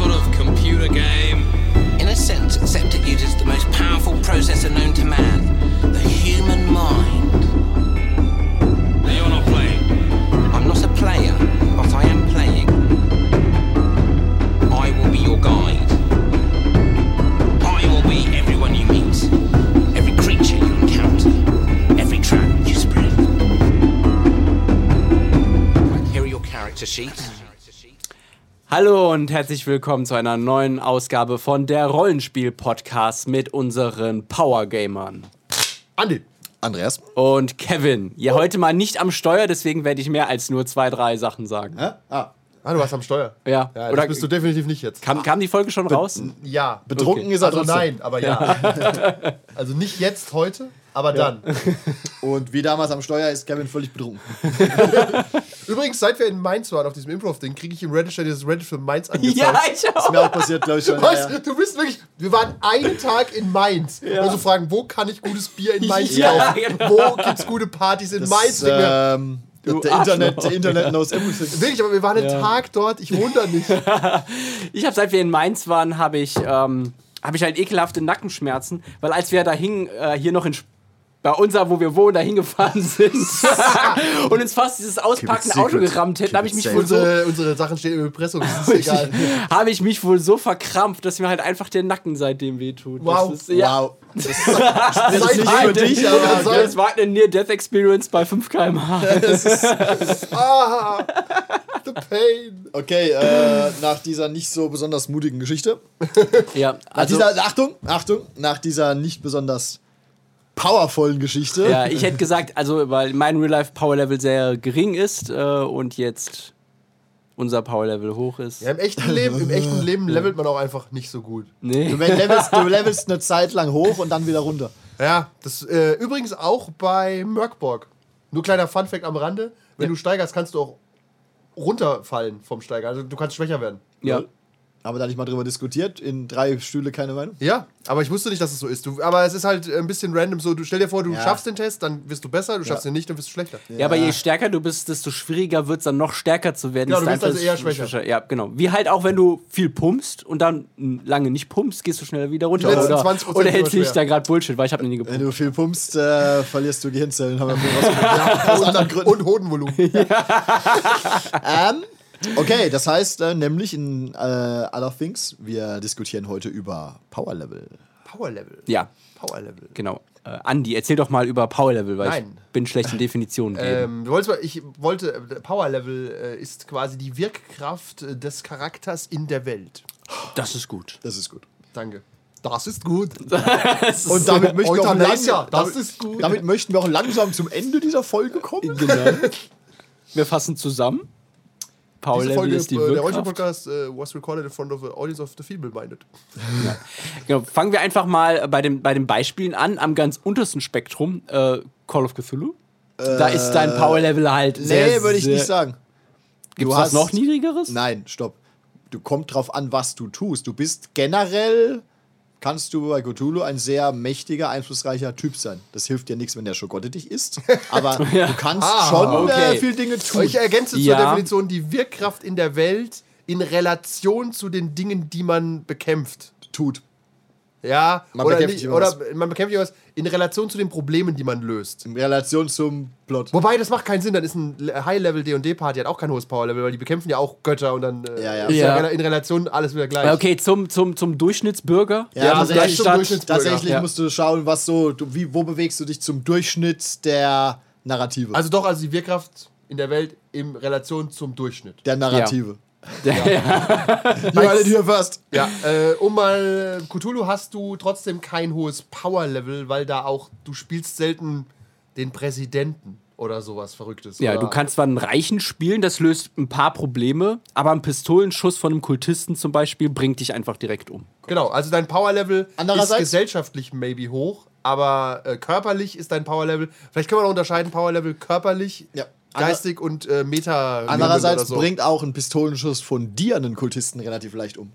sort of computer game? In a sense, except uses the most powerful processor known to man Hallo und herzlich willkommen zu einer neuen Ausgabe von der Rollenspiel-Podcast mit unseren Power-Gamern. Andi. Andreas. Und Kevin. Ja, heute mal nicht am Steuer, deswegen werde ich mehr als nur zwei, drei Sachen sagen. Hä? Ah, Ah, du warst am Steuer. Ja. Ja, Oder das bist du definitiv nicht jetzt. kam, kam die Folge schon raus? Ja. betrunken Okay. ist er Also trotzdem. nein, aber ja. also nicht jetzt, heute, aber dann. Und wie damals am Steuer ist Kevin völlig betrunken. Übrigens, seit wir in Mainz waren auf diesem Improv-Ding, kriege ich im Reddit dieses Reddit für Mainz angezeigt. Ja, ich Ist auch. mir auch passiert, glaube ich schon. Weißt Ja, du, bist wirklich, wir waren einen Tag in Mainz. Und also fragen, wo kann ich gutes Bier in Mainz Ja, kaufen? genau. Wo gibt's gute Partys in Das, Mainz? Ähm, der, Internet, der Internet knows everything. Wirklich, aber wir waren einen Tag dort, ich da nicht. Ich habe, seit wir in Mainz waren, habe ich, ähm, hab ich halt ekelhafte Nackenschmerzen, weil als wir da hingen, äh, hier noch in bei uns, wo wir wohnen, da hingefahren sind und uns fast dieses auspackende Auto gerammt hätten, habe ich mich it wohl so Unsere, unsere Sachen stehen im Impressum, das ist egal. habe ich mich wohl so verkrampft, dass mir halt einfach der Nacken seitdem wehtut. Wow. Das ist, ja, Wow. Das ist, das ist nicht für dich, Ja, aber. das war eine Near-Death-Experience bei 5 km/h. Ah, the pain. Okay, äh, nach dieser nicht so besonders mutigen Geschichte. ja, Nach also, dieser, Achtung, Achtung, nach dieser nicht besonders powervollen Geschichte. ja, ich hätte gesagt, also, weil mein Real-Life-Power-Level sehr gering ist äh, und jetzt unser Power-Level hoch ist. Ja, im echten Leben, im echten Leben levelt man auch einfach nicht so gut. Nee. Du levelst, du levelst eine Zeit lang hoch und dann wieder runter. Ja, das äh, übrigens auch bei Merkborg. Nur kleiner Funfact am Rande: Wenn du steigerst, kannst du auch runterfallen vom Steiger. Also du kannst schwächer werden. Ja. Aber da nicht mal drüber diskutiert. In drei Stühle keine Meinung. Ja, aber ich wusste nicht, dass es so ist. Du, aber es ist halt ein bisschen random so. Du stell dir vor, du Ja. schaffst den Test, dann wirst du besser, du schaffst ihn nicht, dann wirst du schlechter. Ja, aber je stärker du bist, desto schwieriger wird es dann noch stärker zu werden. Genau, Ist du bist also eher sch- schwächer. Ja, genau. Wie halt auch, wenn du viel pumpst und dann lange nicht pumpst, gehst du schneller wieder runter. Oder, 20% oder hältst dich da gerade Bullshit, weil ich habe noch nie Wenn gepumpt. du viel pumpst, äh, verlierst du Gehirnzellen. Haben wir rausgefunden. Aus anderen Gründen. Und Hodenvolumen. Ähm, okay, das heißt äh, nämlich in äh, Other Things, wir diskutieren heute über Power Level. Power Level. Ja, Power Level. genau. Äh, Andi, erzähl doch mal über Power Level, weil Nein. ich bin schlecht in Definitionen. Ähm, mal, ich wollte, äh, Power Level äh, ist quasi die Wirkkraft äh, des Charakters in der Welt. das ist gut. Das ist gut. Danke. Das ist gut. Und damit möchten, wir auch langsam, das damit, ist gut. damit möchten wir auch langsam zum Ende dieser Folge kommen. Genau. Wir fassen zusammen. Power Diese Level Folge, ist die äh, der Wirkkraft. Rollenspiel-Podcast äh, was recorded in front of an audience of the feeble-minded. Genau, fangen wir einfach mal bei, dem, bei den Beispielen an, am ganz untersten Spektrum. Äh, Call of Cthulhu. da ist dein Power Level halt sehr, Nee, würde ich nicht sagen. Gibt es was noch niedrigeres? Nein, stopp. Du kommt drauf an, was du tust. Du bist generell, kannst du bei Cthulhu ein sehr mächtiger, einflussreicher Typ sein. Das hilft dir nichts, wenn der Schokotte dich isst. Aber du kannst schon okay. äh, viel Dinge tun. Ich ergänze zur Ja. Definition die Wirkkraft in der Welt in Relation zu den Dingen, die man bekämpft. tut. Ja, Man oder, bekämpft nicht, oder was. man bekämpft irgendwas in Relation zu den Problemen, die man löst. In Relation zum Plot. Wobei, das macht keinen Sinn, dann ist ein High-Level D&D-Party hat auch kein hohes Power-Level, weil die bekämpfen ja auch Götter und dann äh, Ja, ja. ist Ja. in Relation alles wieder gleich. Okay, zum, zum, zum Durchschnittsbürger. Ja, Ja, tatsächlich, zum Durchschnittsbürger. tatsächlich Ja. musst du schauen, was so, du, wie, wo bewegst du dich zum Durchschnitt der Narrative. Also doch, also die Wirkkraft in der Welt in Relation zum Durchschnitt. der Narrative. Ja. You heard it here first. Ja, äh, um mal Cthulhu hast du trotzdem kein hohes Power-Level, weil da auch, du spielst selten den Präsidenten oder sowas Verrücktes. Ja, oder? du kannst zwar einen Reichen spielen, das löst ein paar Probleme, aber ein Pistolenschuss von einem Kultisten zum Beispiel bringt dich einfach direkt um. Genau, also dein Power-Level ist gesellschaftlich maybe hoch, aber äh, körperlich ist dein Power-Level, vielleicht können wir noch unterscheiden, Power-Level körperlich, Ja. Geistig und äh, Meta. Andererseits so. bringt auch ein Pistolenschuss von dir einen Kultisten relativ leicht um.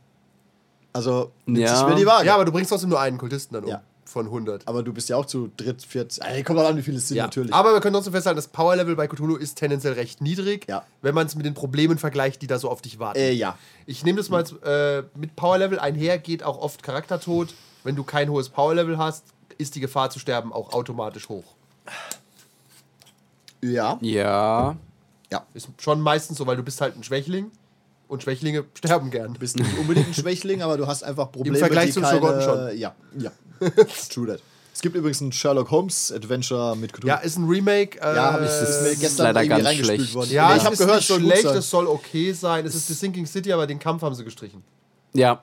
Also, Ja. sich mir die Waage. Ja, aber du bringst trotzdem nur einen Kultisten dann um. Ja. von 100. Aber du bist ja auch zu dritt, viert. Ey, kommt auch an, wie viele es sind, Ja. natürlich. Aber wir können trotzdem festhalten, das Power-Level bei Cthulhu ist tendenziell recht niedrig, Ja. wenn man es mit den Problemen vergleicht, die da so auf dich warten. äh, ja. Ich nehme das mal äh, mit Power-Level einher, geht auch oft Charaktertod. Wenn du kein hohes Power-Level hast, ist die Gefahr zu sterben auch automatisch hoch. Ja. Ja. Ja. Ist schon meistens so, weil du bist halt ein Schwächling und Schwächlinge sterben gern. Du bist nicht unbedingt ein Schwächling, aber du hast einfach Probleme, Vergleich die zum. Shogun schon. Ja, ja. True that. Es gibt übrigens ein Sherlock Holmes Adventure mit Cthulhu. Ja, ist ein Remake. Äh, Ja, hab ich, das gestern leider ganz schlecht. worden. ja, ich es habe gehört, es soll schlecht, es soll okay sein. Es ist The Sinking City, aber den Kampf haben sie gestrichen. Ja.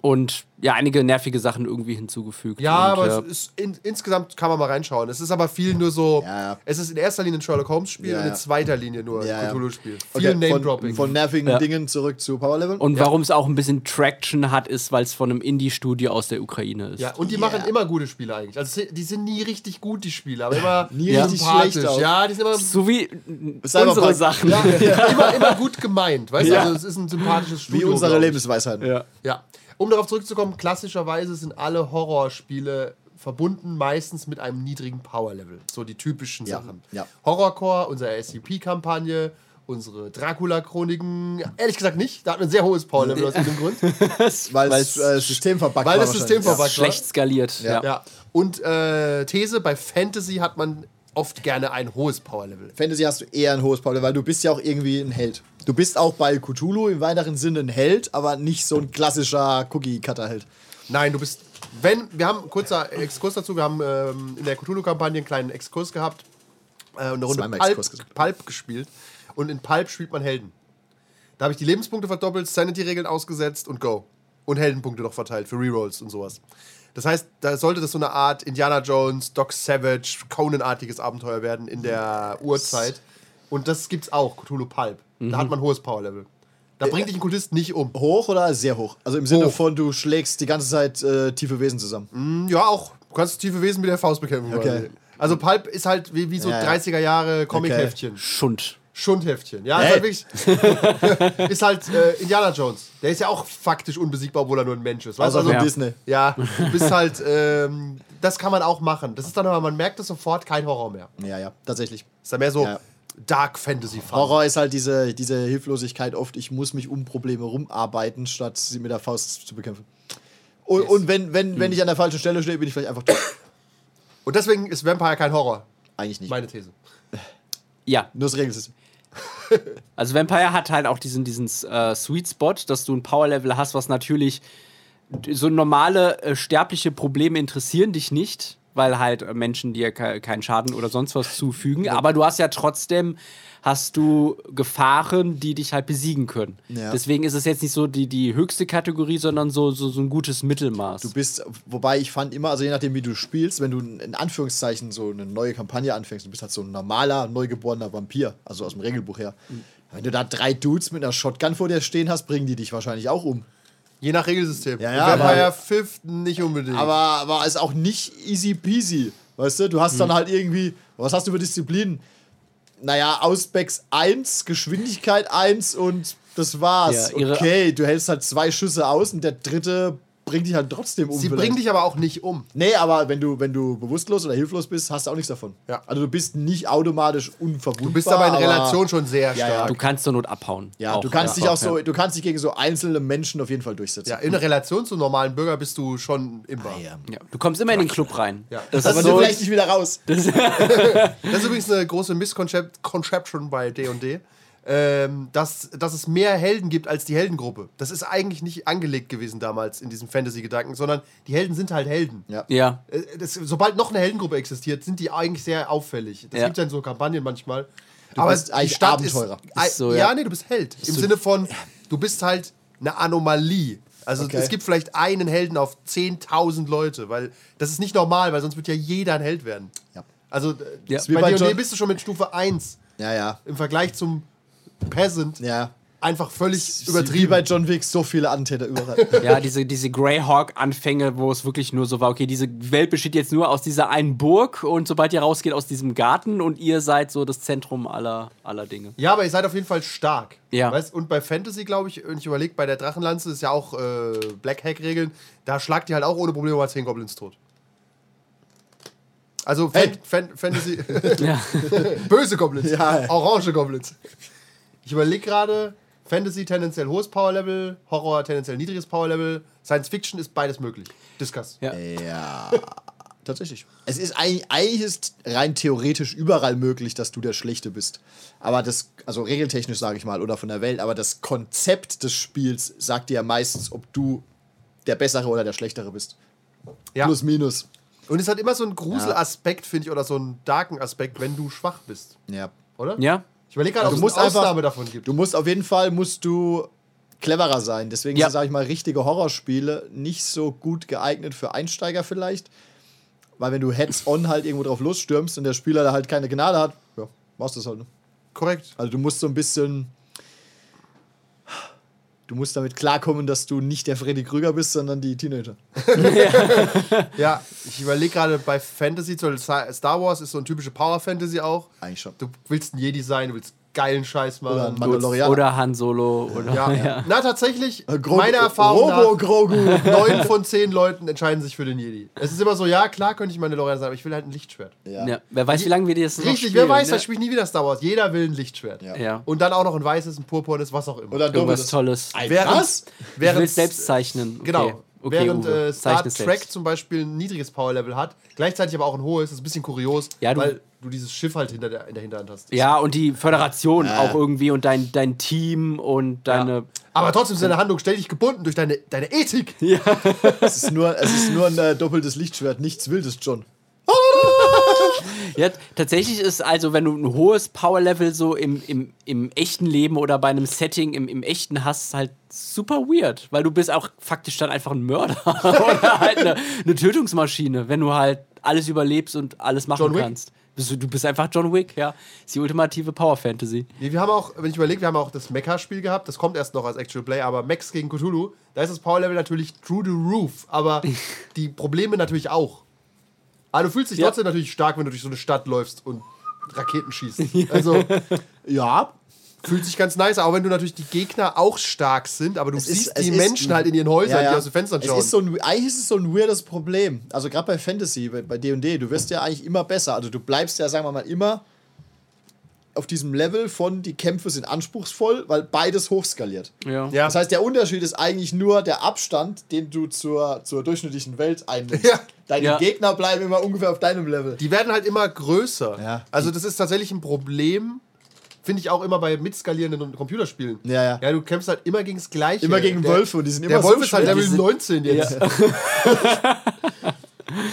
Und ja, einige nervige Sachen irgendwie hinzugefügt. Ja, und, aber ja. es ist in, insgesamt kann man mal reinschauen. Es ist aber viel nur so. Ja, ja. Es ist in erster Linie ein Sherlock Holmes-Spiel Ja, und in zweiter Linie nur Ja, ein. Cthulhu-Spiel. Okay, Viel von, Name-Dropping. von nervigen Ja. Dingen zurück zu Power Level. Und warum es auch ein bisschen Traction hat, ist, weil es von einem Indie-Studio aus der Ukraine ist. Ja, und die Yeah. machen immer gute Spiele eigentlich. Also die sind nie richtig gut, die Spiele, aber immer Nie Ja. richtig sympathisch. schlecht auch. Ja, die sind immer, So wie unsere Sachen. ja, immer, immer gut gemeint. Weißt du, Ja. also es ist ein sympathisches Wie Studio. unsere. Lebensweisheiten. Ja. Ja. Um darauf zurückzukommen, klassischerweise sind alle Horrorspiele verbunden meistens mit einem niedrigen Power-Level. So die typischen Ja, Sachen. ja. Horrorcore, unsere SCP-Kampagne, unsere Dracula-Chroniken. Ehrlich gesagt nicht. Da hat man ein sehr hohes Power-Level aus diesem Grund. Weil das äh, System verbuggt Weil war das System verbuggt Schlecht skaliert. Ja. Ja. Und äh, These, bei Fantasy hat man oft gerne ein hohes Power-Level. Fantasy hast du eher ein hohes Power, weil du bist ja auch irgendwie ein Held. Du bist auch bei Cthulhu im weiteren Sinne ein Held, aber nicht so ein klassischer Cookie-Cutter-Held. Nein, du bist. Wenn, wir haben kurzer Exkurs dazu, wir haben ähm, in der Cthulhu-Kampagne einen kleinen Exkurs gehabt äh, und eine Runde Pulp. Pulp gespielt. Und in Pulp spielt man Helden. Da habe ich die Lebenspunkte verdoppelt, Sanity-Regeln ausgesetzt und Go. Und Heldenpunkte noch verteilt für Rerolls und sowas. Das heißt, da sollte das so eine Art Indiana Jones, Doc Savage, Conan-artiges Abenteuer werden in der Urzeit. Und das gibt's auch, Cthulhu Pulp. Da hat man ein hohes Power-Level. Da bringt dich ein Kultist nicht um. Hoch oder sehr hoch? Also im Sinne Hoch. von, du schlägst die ganze Zeit äh, tiefe Wesen zusammen. Ja, auch. Du kannst tiefe Wesen mit der Faust bekämpfen. Okay. Also Pulp ist halt wie, wie so Ja, ja. 30er Jahre Comic-Heftchen. Schund. Schundheftchen. Ja, Hey. ist halt wirklich. ist halt äh, Indiana Jones. Der ist ja auch faktisch unbesiegbar, obwohl er nur ein Mensch ist. Weißt Also, du? also Ja. Disney. ja, du bist halt. Ähm, das kann man auch machen. Das ist dann aber, man merkt es sofort, kein Horror mehr. Ja, ja, tatsächlich. Ist dann mehr so Ja. Dark Fantasy Fun. Horror ist halt diese, diese Hilflosigkeit oft, ich muss mich um Probleme rumarbeiten, statt sie mit der Faust zu bekämpfen. Und, und wenn, wenn, wenn ich an der falschen Stelle stehe, bin ich vielleicht einfach tot. Und deswegen ist Vampire kein Horror. Eigentlich nicht. Meine These. Ja, Nur das Regelsystem. Also Vampire hat halt auch diesen, diesen äh, Sweet Spot, dass du ein Power-Level hast, was natürlich so normale äh, sterbliche Probleme interessieren dich nicht, weil halt Menschen dir ke keinen Schaden oder sonst was zufügen. Aber du hast ja trotzdem hast du Gefahren, die dich halt besiegen können. Ja. Deswegen ist es jetzt nicht so die, die höchste Kategorie, sondern so, so, so ein gutes Mittelmaß. Du bist, wobei ich fand immer, also je nachdem, wie du spielst, wenn du in Anführungszeichen so eine neue Kampagne anfängst, du bist halt so ein normaler, neugeborener Vampir, also aus dem Regelbuch her. Wenn du da drei Dudes mit einer Shotgun vor dir stehen hast, bringen die dich wahrscheinlich auch um. Je nach Regelsystem. Ja, ja, aber- Fifth nicht unbedingt. Aber, aber ist auch nicht easy peasy. Weißt du, du hast Mhm. dann halt irgendwie, was hast du für Disziplinen? Naja, Ausbecks 1, Geschwindigkeit 1 und das war's. Ja, okay, du hältst halt zwei Schüsse aus und der dritte bringt dich halt trotzdem um. Sie vielleicht. bringen dich aber auch nicht um. Nee, aber wenn du, wenn du bewusstlos oder hilflos bist, hast du auch nichts davon. Ja. Also du bist nicht automatisch unverwundbar. Du bist aber in Relation schon sehr Ja, stark. du kannst zur Not abhauen. Ja, Auch, du kannst dich auch so, du kannst dich gegen so einzelne Menschen auf jeden Fall durchsetzen. Ja, in Relation zum normalen Bürger bist du schon imbar. Ja, du kommst immer in den Club rein. Ja. Das aber ist du so, vielleicht nicht wieder raus. Das ist übrigens eine große Misconception bei D&D, ähm, dass, dass es mehr Helden gibt als die Heldengruppe. Das ist eigentlich nicht angelegt gewesen damals in diesem Fantasy-Gedanken, sondern die Helden sind halt Helden. Ja. ja. Äh, Das, sobald noch eine Heldengruppe existiert, sind die eigentlich sehr auffällig. Das Ja. gibt es ja in so Kampagnen manchmal. bist eigentlich Abenteurer. Ist, Ist so, ja. ja. nee, du bist Held. Im so- Sinne von, du bist halt eine Anomalie. Also Okay. es gibt vielleicht einen Helden auf 10.000 Leute, weil das ist nicht normal, weil sonst wird ja jeder ein Held werden. Ja. Also Ja. bei bei D&D bist du schon mit Stufe 1 Ja, ja. im Vergleich zum Peasant Ja. einfach völlig Wie bei übertrieben. John Wick so viele Attentäter überall. Ja, diese, diese Greyhawk-Anfänge, wo es wirklich nur so war, okay, diese Welt besteht jetzt nur aus dieser einen Burg und sobald ihr rausgeht aus diesem Garten und ihr seid so das Zentrum aller, aller Dinge. Ja, aber ihr seid auf jeden Fall stark. Ja. Weißt? Und bei Fantasy, glaube ich, wenn ich überlege, bei der Drachenlanze ist ja auch äh, Black Hack-Regeln, da schlagt ihr halt auch ohne Probleme mal 10 Goblins tot. Also Fan, Hey. Fan, Fantasy. Böse Goblins. Ja, ja. Orange Goblins. Ich überlege gerade, Fantasy tendenziell hohes Power-Level, Horror tendenziell niedriges Power-Level, Science Fiction ist beides möglich. Discuss. Ja. Ja, tatsächlich. Es ist eigentlich, eigentlich ist rein theoretisch überall möglich, dass du der Schlechte bist. Aber das, also regeltechnisch sage ich mal, oder von der Welt, aber das Konzept des Spiels sagt dir ja meistens, ob du der Bessere oder der Schlechtere bist. Ja. Plus, minus. Und es hat immer so einen Gruselaspekt, finde ich, oder so einen darken Aspekt, wenn du schwach bist. Ja. Oder? ja. Überlege gerade, ob Du es musst eine einfach- Ausnahme davon gibt. Du musst auf jeden Fall, musst du cleverer sein. Deswegen Ja. sind, sage ich mal, richtige Horrorspiele nicht so gut geeignet für Einsteiger vielleicht. Weil wenn du heads-on halt irgendwo drauf losstürmst und der Spieler da halt keine Gnade hat, ja, machst du das halt. Ne? Korrekt. Also du musst so ein bisschen. Du musst damit klarkommen, dass du nicht der Freddy Krüger bist, sondern die Teenager. Ja, ich überlege gerade bei Fantasy, zum Beispiel Star Wars ist so ein typische Power-Fantasy auch. Eigentlich schon. Du willst ein Jedi sein, du willst geilen Scheiß Oder machen. Mandalorianer. Oder Han Solo. Oder, Ja. ja. Na, tatsächlich, Äh, Gro- meiner Erfahrung Robo nach, Grogu. neun von zehn Leuten entscheiden sich für den Jedi. Es ist immer so, ja, klar könnte ich Mandalorianer sein, aber ich will halt ein Lichtschwert. Ja. Ja. Wer weiß, wie lange wir das Richtig, spielen, wer weiß, ne? spiele ich nie wieder Star Wars. Jeder will ein Lichtschwert. Ja. Ja. Und dann auch noch ein weißes, ein purpurnes, was auch immer. Oder ein Irgendwas. Tolles. Während- was? Ich will während es selbst zeichnen. Okay. Genau. Okay, Während äh, Star Trek selbst. zum Beispiel ein niedriges Power-Level hat, gleichzeitig aber auch ein hohes, das ist ein bisschen kurios, Ja, du- weil du dieses Schiff halt hinter der, in der Hinterhand hast. Ja, und die Föderation Ja. auch irgendwie und dein, dein Team und deine. Aber trotzdem ist deine Handlung ständig gebunden durch deine, deine Ethik. Es ist nur, es ist nur ein äh, doppeltes Lichtschwert, nichts Wildes, John. Ja, tatsächlich ist also, wenn du ein hohes Power-Level so im, im, im echten Leben oder bei einem Setting im, im echten hast, halt super weird, weil du bist auch faktisch dann einfach ein Mörder oder halt eine, eine Tötungsmaschine, wenn du halt alles überlebst und alles machen kannst. Bist du, du bist einfach John Wick, ja. Ist die ultimative Power-Fantasy. Nee, Wir haben auch, wenn ich überlege, wir haben auch das Mecha-Spiel gehabt, das kommt erst noch als Actual Play, aber Max gegen Cthulhu, da ist das Power-Level natürlich through the roof, aber die Probleme natürlich auch. Aber du fühlst dich Ja. trotzdem natürlich stark, wenn du durch so eine Stadt läufst und Raketen schießt. Also Ja, fühlt sich ganz nice, auch wenn du natürlich die Gegner auch stark sind, aber du Es ist- siehst es die ist- Menschen halt in ihren Häusern, Ja, ja. die aus den Fenstern es schauen. ist so ein, eigentlich ist es so ein weirdes Problem. Also gerade bei Fantasy, bei D&D, du wirst ja eigentlich immer besser. Also du bleibst ja, sagen wir mal, immer auf diesem Level von die Kämpfe sind anspruchsvoll, weil beides hochskaliert. Ja. ja. Das heißt, der Unterschied ist eigentlich nur der Abstand, den du zur, zur durchschnittlichen Welt einnimmst. Ja. Deine Ja. Gegner bleiben immer ungefähr auf deinem Level. Die werden halt immer größer. Ja. Also das ist tatsächlich ein Problem, finde ich auch immer bei mitskalierenden Computerspielen. Ja, ja. Ja, du kämpfst halt immer gegen das Gleiche. Immer gegen Der- Wölfe und die sind immer Der Wolf so ist halt. Level Die sind- 19 jetzt.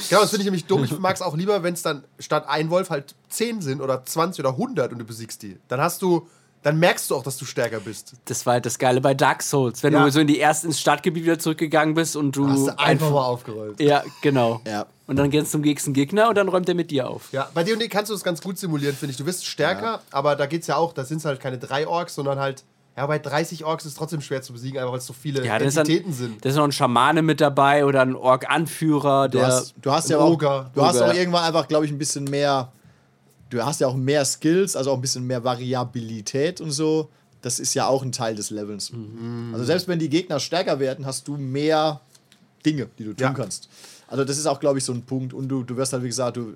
genau, das finde ich nämlich dumm. Ich mag es auch lieber, wenn es dann statt ein Wolf halt 10 sind oder 20 oder 100 und du besiegst die. Dann hast du, dann merkst du auch, dass du stärker bist. Das war halt das Geile bei Dark Souls, wenn Ja. du so in die erst ins Stadtgebiet wieder zurückgegangen bist und du Hast du einfach mal aufgeräumt. Ja, genau. Ja. Und dann gehst du zum nächsten Gegner und dann räumt er mit dir auf. Ja, bei D&D kannst du das ganz gut simulieren, finde ich. Du wirst stärker, aber da geht es ja auch, da sind es halt keine drei Orks, sondern halt, ja, bei 30 Orks ist es trotzdem schwer zu besiegen, einfach weil es so viele Ja, ist, dann, Entitäten sind. da ist noch ein Schamane mit dabei oder ein Ork-Anführer, Du der. hast, du hast ja ein auch, Oger. du hast auch irgendwann einfach, glaube ich, ein bisschen mehr. Du hast ja auch mehr Skills, also auch ein bisschen mehr Variabilität und so. Das ist ja auch ein Teil des Levels. Mhm. Also selbst wenn die Gegner stärker werden, hast du mehr Dinge, die du tun Ja. kannst. Also das ist auch, glaube ich, so ein Punkt. Und du, du wirst halt, wie gesagt, du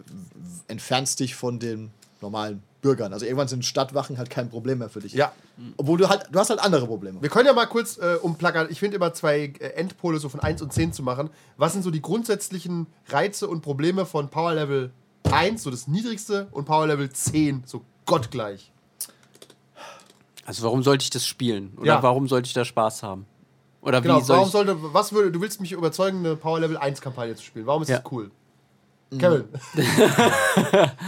entfernst dich von den normalen Bürgern. Also irgendwann sind Stadtwachen halt kein Problem mehr für dich. Ja. Obwohl du halt, du hast halt andere Probleme. Wir können ja mal kurz äh, umplackern. Ich finde immer zwei äh, Endpole so von 1 und 10 zu machen. Was sind so die grundsätzlichen Reize und Probleme von Power Level 1, so das niedrigste, und Power Level 10, so gottgleich? Also, warum sollte ich das spielen? Oder Ja. warum sollte ich da Spaß haben? Oder Genau, wie soll warum sollte, was würde, du willst mich überzeugen, eine Power Level 1 Kampagne zu spielen. Warum ist Ja. das cool? Kevin.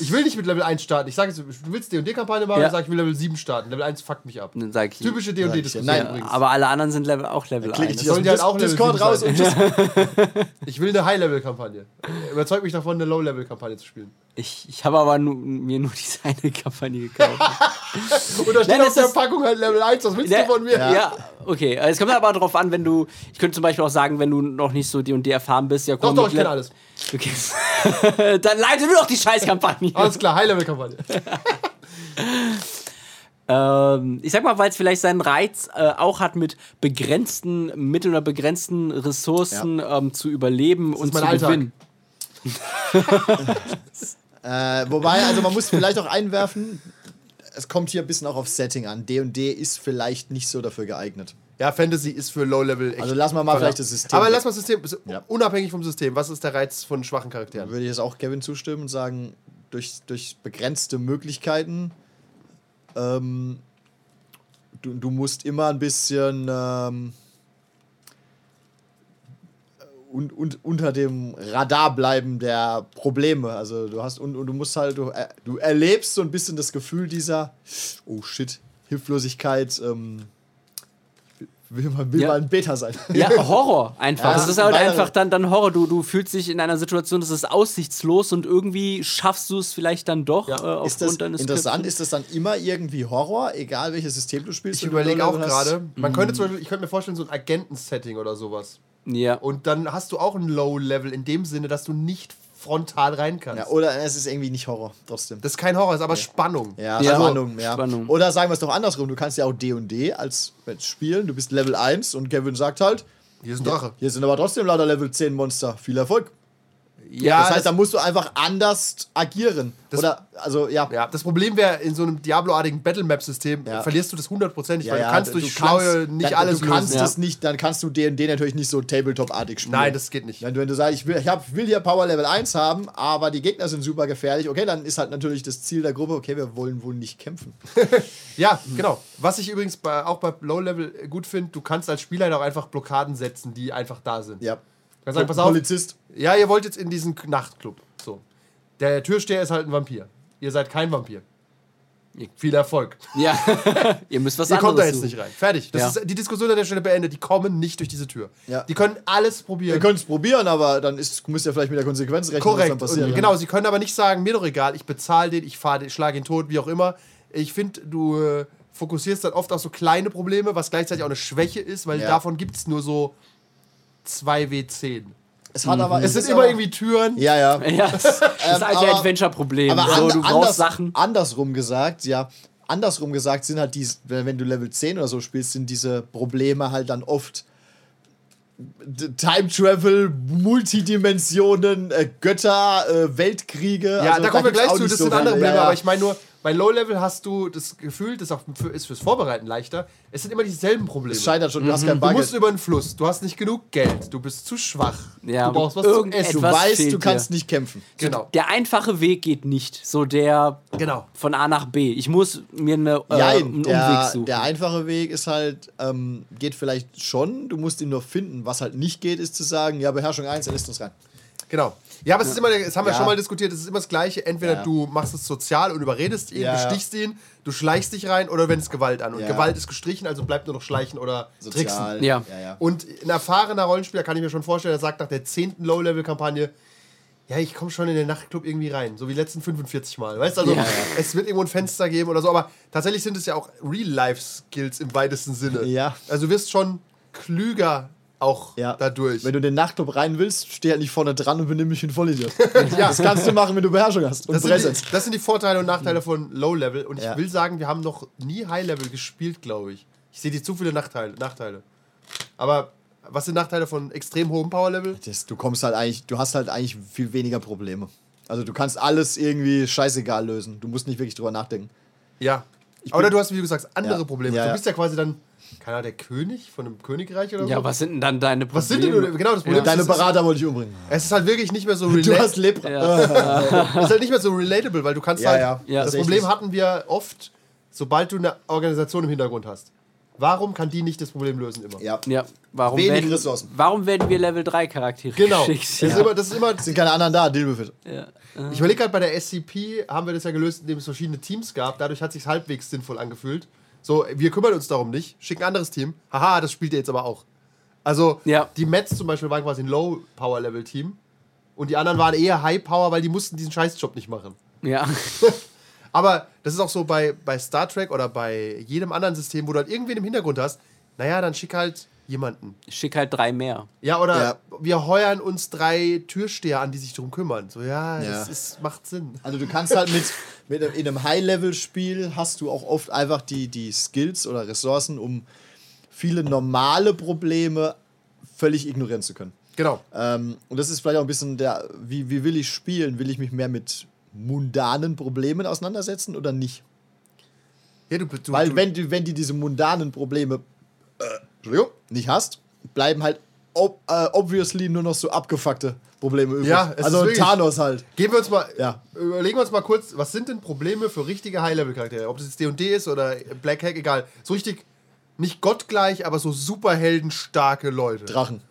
ich will nicht mit Level 1 starten. Ich sage jetzt, du willst D&D-Kampagne machen, Ja. dann sag ich, ich will Level 7 starten. Level 1 fuckt mich ab. Dann sag ich, Typische D&D-Diskussion ja. Nein, übrigens. aber alle anderen sind Level, auch Level Klick 1. ich sollen die halt auch Level Discord 7 raus und. Ich will eine High-Level-Kampagne. Überzeug mich davon, eine Low-Level-Kampagne zu spielen. Ich, ich habe aber nu, mir nur diese eine Kampagne gekauft. Und da steht Nein, auf der Packung halt Level 1. Was willst Ja, du von mir? ja. okay. Also Es kommt aber darauf an, wenn du. Ich könnte zum Beispiel auch sagen, wenn du noch nicht so die und die erfahren bist, ja Doch, komm. doch, mit ich kenne Le- alles. Okay. Dann leite du doch die Scheißkampagne. Alles klar, High-Level-Kampagne. Ähm, ich sag mal, weil es vielleicht seinen Reiz äh, auch hat, mit begrenzten Mitteln oder begrenzten Ressourcen ähm, zu überleben und mein zu Alltag. gewinnen. äh, wobei, also man muss vielleicht auch einwerfen, es kommt hier ein bisschen auch auf Setting an. D&D ist vielleicht nicht so dafür geeignet. Ja, Fantasy ist für Low-Level echt. Also wir mal Voller. vielleicht das System Aber lass mal das System, Ja. unabhängig vom System, was ist der Reiz von schwachen Charakteren? würde ich jetzt auch Kevin zustimmen und sagen, durch, durch begrenzte Möglichkeiten, ähm, du, du musst immer ein bisschen ähm, und, und unter dem Radar bleiben der Probleme. Also du hast und, und du musst halt, du, er- du erlebst so ein bisschen das Gefühl dieser, oh shit, Hilflosigkeit, ähm, will man, will Ja. man ein Beta sein. Ja, Horror einfach. Ja, das ist halt weil- einfach dann, dann Horror. Du, du fühlst dich in einer Situation, das ist aussichtslos und irgendwie schaffst du es vielleicht dann doch. Ja. Äh, Ist das aufgrund deines interessant? Skripts. Ist das dann immer irgendwie Horror, egal welches System du spielst? Ich überlege auch gerade, man könnte zum Beispiel, ich könnte mir vorstellen, so ein Agenten-Setting oder sowas. Ja. Und dann hast du auch ein Low-Level in dem Sinne, dass du nicht frontal rein kannst. Ja, oder es ist irgendwie nicht Horror, trotzdem. das ist kein Horror, ist aber Spannung. Ja, Ja. Spannung, ja. Spannung. Oder sagen wir es doch andersrum, du kannst ja auch D&D als als spielen, du bist Level 1 und Kevin sagt halt, Hier ist ein Drache. hier sind aber trotzdem lauter Level 10 Monster, viel Erfolg. Ja, das heißt, da musst du einfach anders agieren. Das- Oder, also, ja. Ja, das Problem wäre, in so einem Diablo-artigen Battle-Map-System Ja. verlierst du das hundertprozentig, Ja, weil du kannst durch Schlaue nicht dann, alles Du kannst lösen. es nicht, dann kannst du D&D natürlich nicht so Tabletop-artig spielen. Nein, das geht nicht. Wenn du, wenn du sagst, ich will, ich hab, will hier Power Level 1 haben, aber die Gegner sind super gefährlich, okay, dann ist halt natürlich das Ziel der Gruppe, okay, wir wollen wohl nicht kämpfen. Ja, genau. Was ich übrigens bei, auch bei Low-Level gut finde, du kannst als Spieler auch einfach Blockaden setzen, die einfach da sind. Ja. Du kannst sagen, pass auf, Polizist. ja, ihr wollt jetzt in diesen Nachtclub. So. Der Türsteher ist halt ein Vampir. Ihr seid kein Vampir. Viel Erfolg. ja. Ihr müsst was Ihr anderes kommt da jetzt suchen. nicht rein. Fertig. Das Ja. ist die Diskussion an der Stelle beendet. Die kommen nicht durch diese Tür. Ja. Die können alles Ihr probieren. könnt es probieren, aber dann ist, müsst ihr vielleicht mit der Konsequenz rechnen, Korrekt. was dann passiert. Und, genau, sie können aber nicht sagen, mir doch egal, ich bezahle den, ich fahre den, schlage ihn tot, wie auch immer. Ich finde, du äh, fokussierst dann oft auf so kleine Probleme, was gleichzeitig auch eine Schwäche ist, weil Ja. davon gibt es nur so 2W10. Es hat aber. Es sind ist immer irgendwie Türen. Ja, ja. Ja, das, Ähm, alte aber- Adventure-Problem. Aber So, an, du brauchst anders, Sachen. andersrum gesagt, ja. Andersrum gesagt sind halt diese, wenn du Level 10 oder so spielst, sind diese Probleme halt dann oft Time Travel, Multidimensionen, äh, Götter, äh, Weltkriege. Ja, also da kommen wir gleich zu, das so sind andere. Probleme, Ja, ja. aber ich meine nur, bei Low Level hast du das Gefühl, das auch für, ist fürs Vorbereiten leichter, es sind immer dieselben Probleme. Es scheitert schon, du hast kein Du Bargeld. musst über den Fluss, du hast nicht genug Geld, du bist zu schwach, Ja, du brauchst was zu essen. Du weißt, du kannst dir. nicht kämpfen. Genau, Der einfache Weg geht nicht. So der genau. von A nach B. Ich muss mir eine, äh, Nein, einen der, Umweg suchen. der einfache Weg ist halt, ähm, geht vielleicht schon, du musst ihn nur finden. Was halt nicht geht, ist zu sagen, ja, Beherrschung 1, er lässt uns rein. Genau. Ja, aber es ist immer, das haben wir Ja. schon mal diskutiert, es ist immer das Gleiche. Entweder Ja. du machst es sozial und überredest ihn, bestichst ihn, du schleichst dich rein oder wenn es Gewalt an. Und Ja. Gewalt ist gestrichen, also bleibt nur noch schleichen oder tricksen. Sozial. Ja. ja, ja. Und ein erfahrener Rollenspieler kann ich mir schon vorstellen, der sagt nach der zehnten Low-Level-Kampagne, ja, ich komme schon in den Nachtclub irgendwie rein, so wie die letzten 45 Mal. Weißt du, also Ja, ja. es wird irgendwo ein Fenster geben oder so, aber tatsächlich sind es ja auch Real-Life-Skills im weitesten Sinne. Ja. Also du wirst schon klüger auch Ja. dadurch. Wenn du in den Nachtclub rein willst, steh halt nicht vorne dran und benimm mich wie ein Vollidiot. ja. Das kannst du machen, wenn du Beherrschung hast und Das sind, die, das sind die Vorteile und Nachteile von Low-Level. Und ich Ja. will sagen, wir haben noch nie High-Level gespielt, glaube ich. Ich sehe dir zu viele Nachteile, Nachteile. Aber was sind Nachteile von extrem hohem Power-Level? Das, du kommst halt eigentlich, du hast halt eigentlich viel weniger Probleme. Also du kannst alles irgendwie scheißegal lösen. Du musst nicht wirklich drüber nachdenken. Ja. Oder du hast, wie du sagst, andere Ja. Probleme. Ja, du bist ja quasi dann, keine Ahnung, der König von einem Königreich oder so. ja, was sind denn dann deine Probleme? Was sind denn, genau, das Problem Deine ist, es ist, Berater wollte ich umbringen. es ist halt wirklich nicht mehr so Du relatable. hast Lepra. Ja. Es ist halt nicht mehr so relatable, weil du kannst Ja, halt. ja. Ja. das. Problem hatten wir oft, sobald du eine Organisation im Hintergrund hast. Warum kann die nicht das Problem lösen immer? Ja. ja, warum Wenig werden, Ressourcen. Warum werden wir Level 3 Charaktere Genau. Das geschickt? ist immer, das ist immer Sind keine anderen da, Dilbefit. Ja. Ich überlege gerade, bei der SCP haben wir das ja gelöst, indem es verschiedene Teams gab. Dadurch hat es sich halbwegs sinnvoll angefühlt. So, wir kümmern uns darum nicht, schicken ein anderes Team. Haha, das spielt ihr jetzt aber auch. Also, Ja. die Mets zum Beispiel waren quasi ein Low-Power-Level-Team. Und die anderen waren eher High-Power, weil die mussten diesen Scheißjob nicht machen. ja. Aber das ist auch so bei, bei Star Trek oder bei jedem anderen System, wo du halt irgendwen im Hintergrund hast. Naja, dann schick halt jemanden. Schick halt drei mehr. Ja, oder Ja. wir heuern uns drei Türsteher an, die sich darum kümmern. So, ja, Ja. das ist, macht Sinn. Also du kannst halt mit, mit einem- in einem High-Level-Spiel hast du auch oft einfach die, die Skills oder Ressourcen, um viele normale Probleme völlig ignorieren zu können. Genau. Ähm, und das ist vielleicht auch ein bisschen der, wie, wie will ich spielen? Will ich mich mehr mit mundanen Problemen auseinandersetzen oder nicht? Ja, du, du, Weil du, wenn du, wenn du diese mundanen Probleme äh, Entschuldigung, nicht hast, bleiben halt ob, äh, obviously nur noch so abgefuckte Probleme übrig. Ja, es also ist wirklich- Thanos halt. Gehen wir uns mal, Ja. überlegen wir uns mal kurz, was sind denn Probleme für richtige High-Level-Charaktere? Ob das jetzt D&D ist oder Black Hack, egal. So richtig, nicht gottgleich, aber so superheldenstarke Leute. Drachen.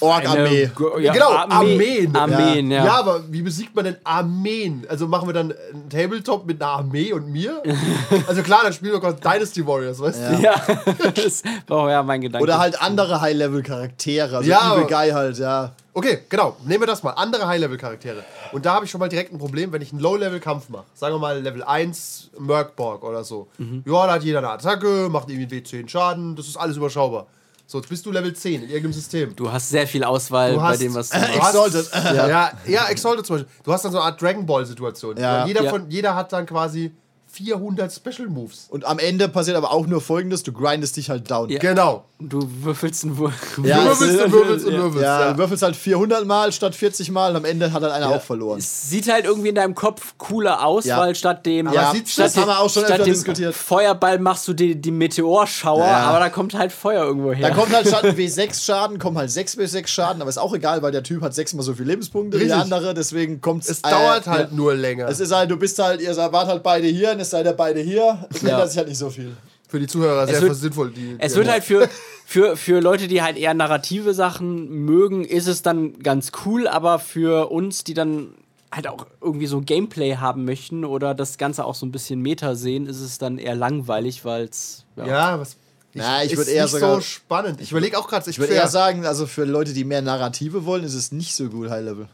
Ork-Armee. Eine- ja, genau, Armee. Armeen. Armeen, ja. Ja. aber wie besiegt man denn Armeen? Also machen wir dann einen Tabletop mit einer Armee und mir? also klar, dann spielen wir kurz Dynasty Warriors, weißt du? Ja, das war ja mein Gedanke. Oder halt andere High-Level-Charaktere. Also Ja, Evil Guy halt, ja. Okay, genau. Nehmen wir das mal. Andere High-Level-Charaktere. Und da habe ich schon mal direkt ein Problem, wenn ich einen Low-Level-Kampf mache. Sagen wir mal Level 1 Merkborg oder so. Ja, da hat jeder eine Attacke, macht irgendwie W10 Schaden. Das ist alles überschaubar. So, jetzt bist du Level 10 in irgendeinem System. Du hast sehr viel Auswahl Du bei hast- dem, was du Du machst. hast- Exalted. Ja, ja, ja, Exalted zum Beispiel. Du hast dann so eine Art Dragon Ball-Situation. Ja. Jeder, Ja. von, jeder hat dann quasi 400 Special Moves. Und am Ende passiert aber auch nur folgendes: Du grindest dich halt down. Ja. Genau. Du würfelst einen Wurf. Ja, du es würfelst und würfelst und ja. würfelst. Ja, Ja. du würfelst halt 400 Mal statt 40 Mal und am Ende hat halt einer auch verloren. Es sieht halt irgendwie in deinem Kopf cooler aus, Ja. weil statt dem, sieht's- statt das haben wir auch schon öfter dem diskutiert. Feuerball machst du die, die Meteorschauer, Ja. aber da kommt halt Feuer irgendwo her. Da kommt halt statt W6 Schaden, kommen halt 6 W6 Schaden, aber ist auch egal, weil der Typ hat sechsmal so viele Lebenspunkte wie der andere, deswegen kommt Es dauert halt Ja. nur länger. Es ist halt, du bist halt, ihr wart halt beide hier und es seid ihr beide hier. Es Ja. ändert sich halt nicht so viel. Für die Zuhörer sehr wird- sinnvoll. Die, Es die- wird halt für, für, für Leute, die halt eher narrative Sachen mögen, ist es dann ganz cool, aber für uns, die dann halt auch irgendwie so Gameplay haben möchten oder das Ganze auch so ein bisschen Meta sehen, ist es dann eher langweilig, weil es. Ja, was. Ja, ich ist würd eher nicht sogar- so spannend. Ich überlege auch gerade, ich Ich würde eher sagen, also für Leute, die mehr Narrative wollen, ist es nicht so gut High Level.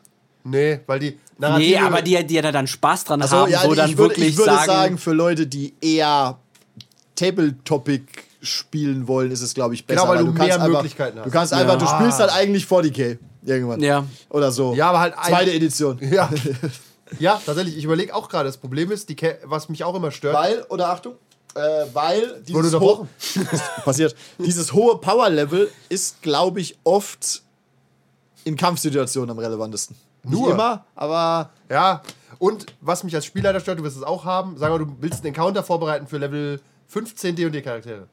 Nee, weil die Nee, Narrative. aber die, die da dann Spaß dran Also haben, ja, wo dann ich würde, wirklich ich würde sagen, sagen, für Leute, die eher Tabletop spielen wollen, ist es, glaube ich, besser. Genau, weil du kannst mehr einfach, Möglichkeiten hast. Du kannst einfach, du Ja. spielst halt eigentlich 40k irgendwann. Ja. Oder so. Ja, aber halt Zweite Edition. Ja. ja, tatsächlich. Ich überlege auch gerade. Das Problem ist, die Ca- was mich auch immer stört. Weil, oder Achtung, äh, weil Wurde dieses unterbrochen. ho- passiert, dieses hohe Power-Level ist, glaube ich, oft in Kampfsituationen am relevantesten. Nur? Nicht immer, aber Ja. Und was mich als Spielleiter stört, du wirst es auch haben. Sagen wir, du willst einen Encounter vorbereiten für Level 15 D&D-Charaktere.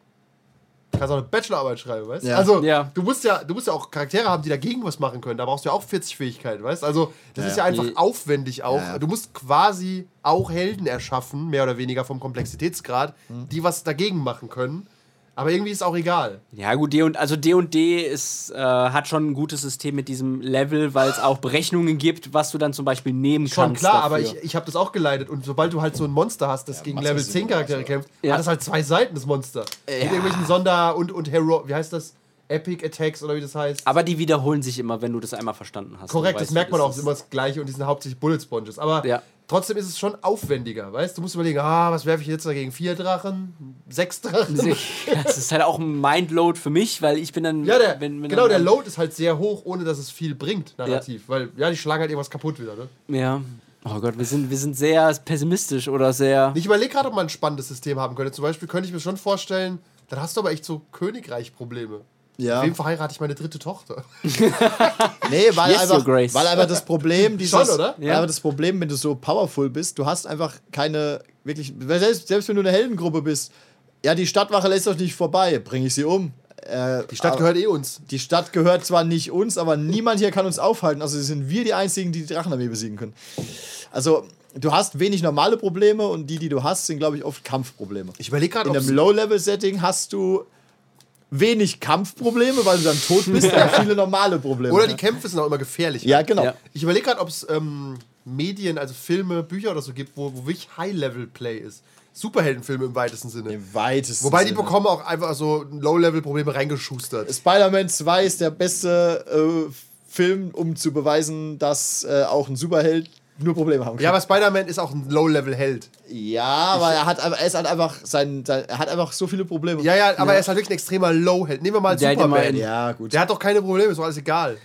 Du kannst auch eine Bachelorarbeit schreiben, weißt du? Ja. Also, Ja. du musst ja, du musst ja auch Charaktere haben, die dagegen was machen können. Da brauchst du ja auch 40 Fähigkeiten, weißt du? Also, das Ja, ist ja einfach Nee. aufwendig auch. Du musst quasi auch Helden erschaffen, mehr oder weniger vom Komplexitätsgrad, Hm. die was dagegen machen können. Aber irgendwie ist auch egal. Ja, gut, D und also D&D ist, äh, hat schon ein gutes System mit diesem Level, weil es auch Berechnungen gibt, was du dann zum Beispiel nehmen Schon kannst. klar, dafür. aber ich, ich habe das auch geleitet und sobald du halt so ein Monster hast, das gegen macht Level das 10 Sinn, Charaktere kämpft, Ja. hat das halt zwei Seiten, das Monster. Mit irgendwelchen Sonder- und, und Hero, wie heißt das? Epic Attacks oder wie das heißt. Aber die wiederholen sich immer, wenn du das einmal verstanden hast. Korrekt, das merkt man auch, ist immer das gleiche und die sind hauptsächlich Bullet Sponges. Aber Ja. Trotzdem ist es schon aufwendiger, weißt du? Du musst überlegen, ah, was werfe ich jetzt dagegen? Vier Drachen? Sechs Drachen? Das ist halt auch ein Mindload für mich, weil ich bin dann. Ja, der, wenn, wenn genau, dann, der Load ist halt sehr hoch, ohne dass es viel bringt, narrativ. Weil, ja, die schlagen halt irgendwas kaputt wieder, ne? Ja. Oh Gott, wir sind, wir sind sehr pessimistisch oder sehr. Ich überlege gerade, ob man ein spannendes System haben könnte. Zum Beispiel könnte ich mir schon vorstellen, dann hast du aber echt so Königreich-Probleme. Ja. Wem verheirate ich meine dritte Tochter? Nee, weil, Yes, einfach, Grace. weil einfach das Problem dieses, Schon, oder? Weil Ja. einfach das Problem, wenn du so powerful bist, du hast einfach keine wirklich, selbst, selbst wenn du eine Heldengruppe bist, ja, die Stadtwache lässt euch nicht vorbei, bringe ich sie um. Äh, Die Stadt gehört eh uns. Die Stadt gehört zwar nicht uns, aber niemand hier kann uns aufhalten. Also sind wir die Einzigen, die die Drachenarmee besiegen können. Also, du hast wenig normale Probleme und die, die du hast, sind, glaube ich, oft Kampfprobleme. Ich überlege gerade, In einem Low-Level-Setting hast du wenig Kampfprobleme, weil du dann tot bist, aber viele normale Probleme. Oder die Kämpfe sind auch immer gefährlich. ja, genau. Ja. Ich überlege gerade, ob es ähm, Medien, also Filme, Bücher oder so gibt, wo, wo wirklich High-Level-Play ist. Superheldenfilme im weitesten Sinne. Im weitesten Wobei die Sinne. bekommen auch einfach so Low-Level-Probleme reingeschustert. Spider-Man 2 ist der beste äh, Film, um zu beweisen, dass äh, auch ein Superheld nur Probleme haben kann. Ja, aber Spider-Man ist auch ein Low-Level-Held. Ja, aber er hat, er ist halt einfach sein, sein, er hat einfach so viele Probleme. Ja, ja, aber er ist halt wirklich ein extremer Low-Held. Nehmen wir mal Der Superman. Ja, gut. Der hat doch keine Probleme, ist doch alles egal.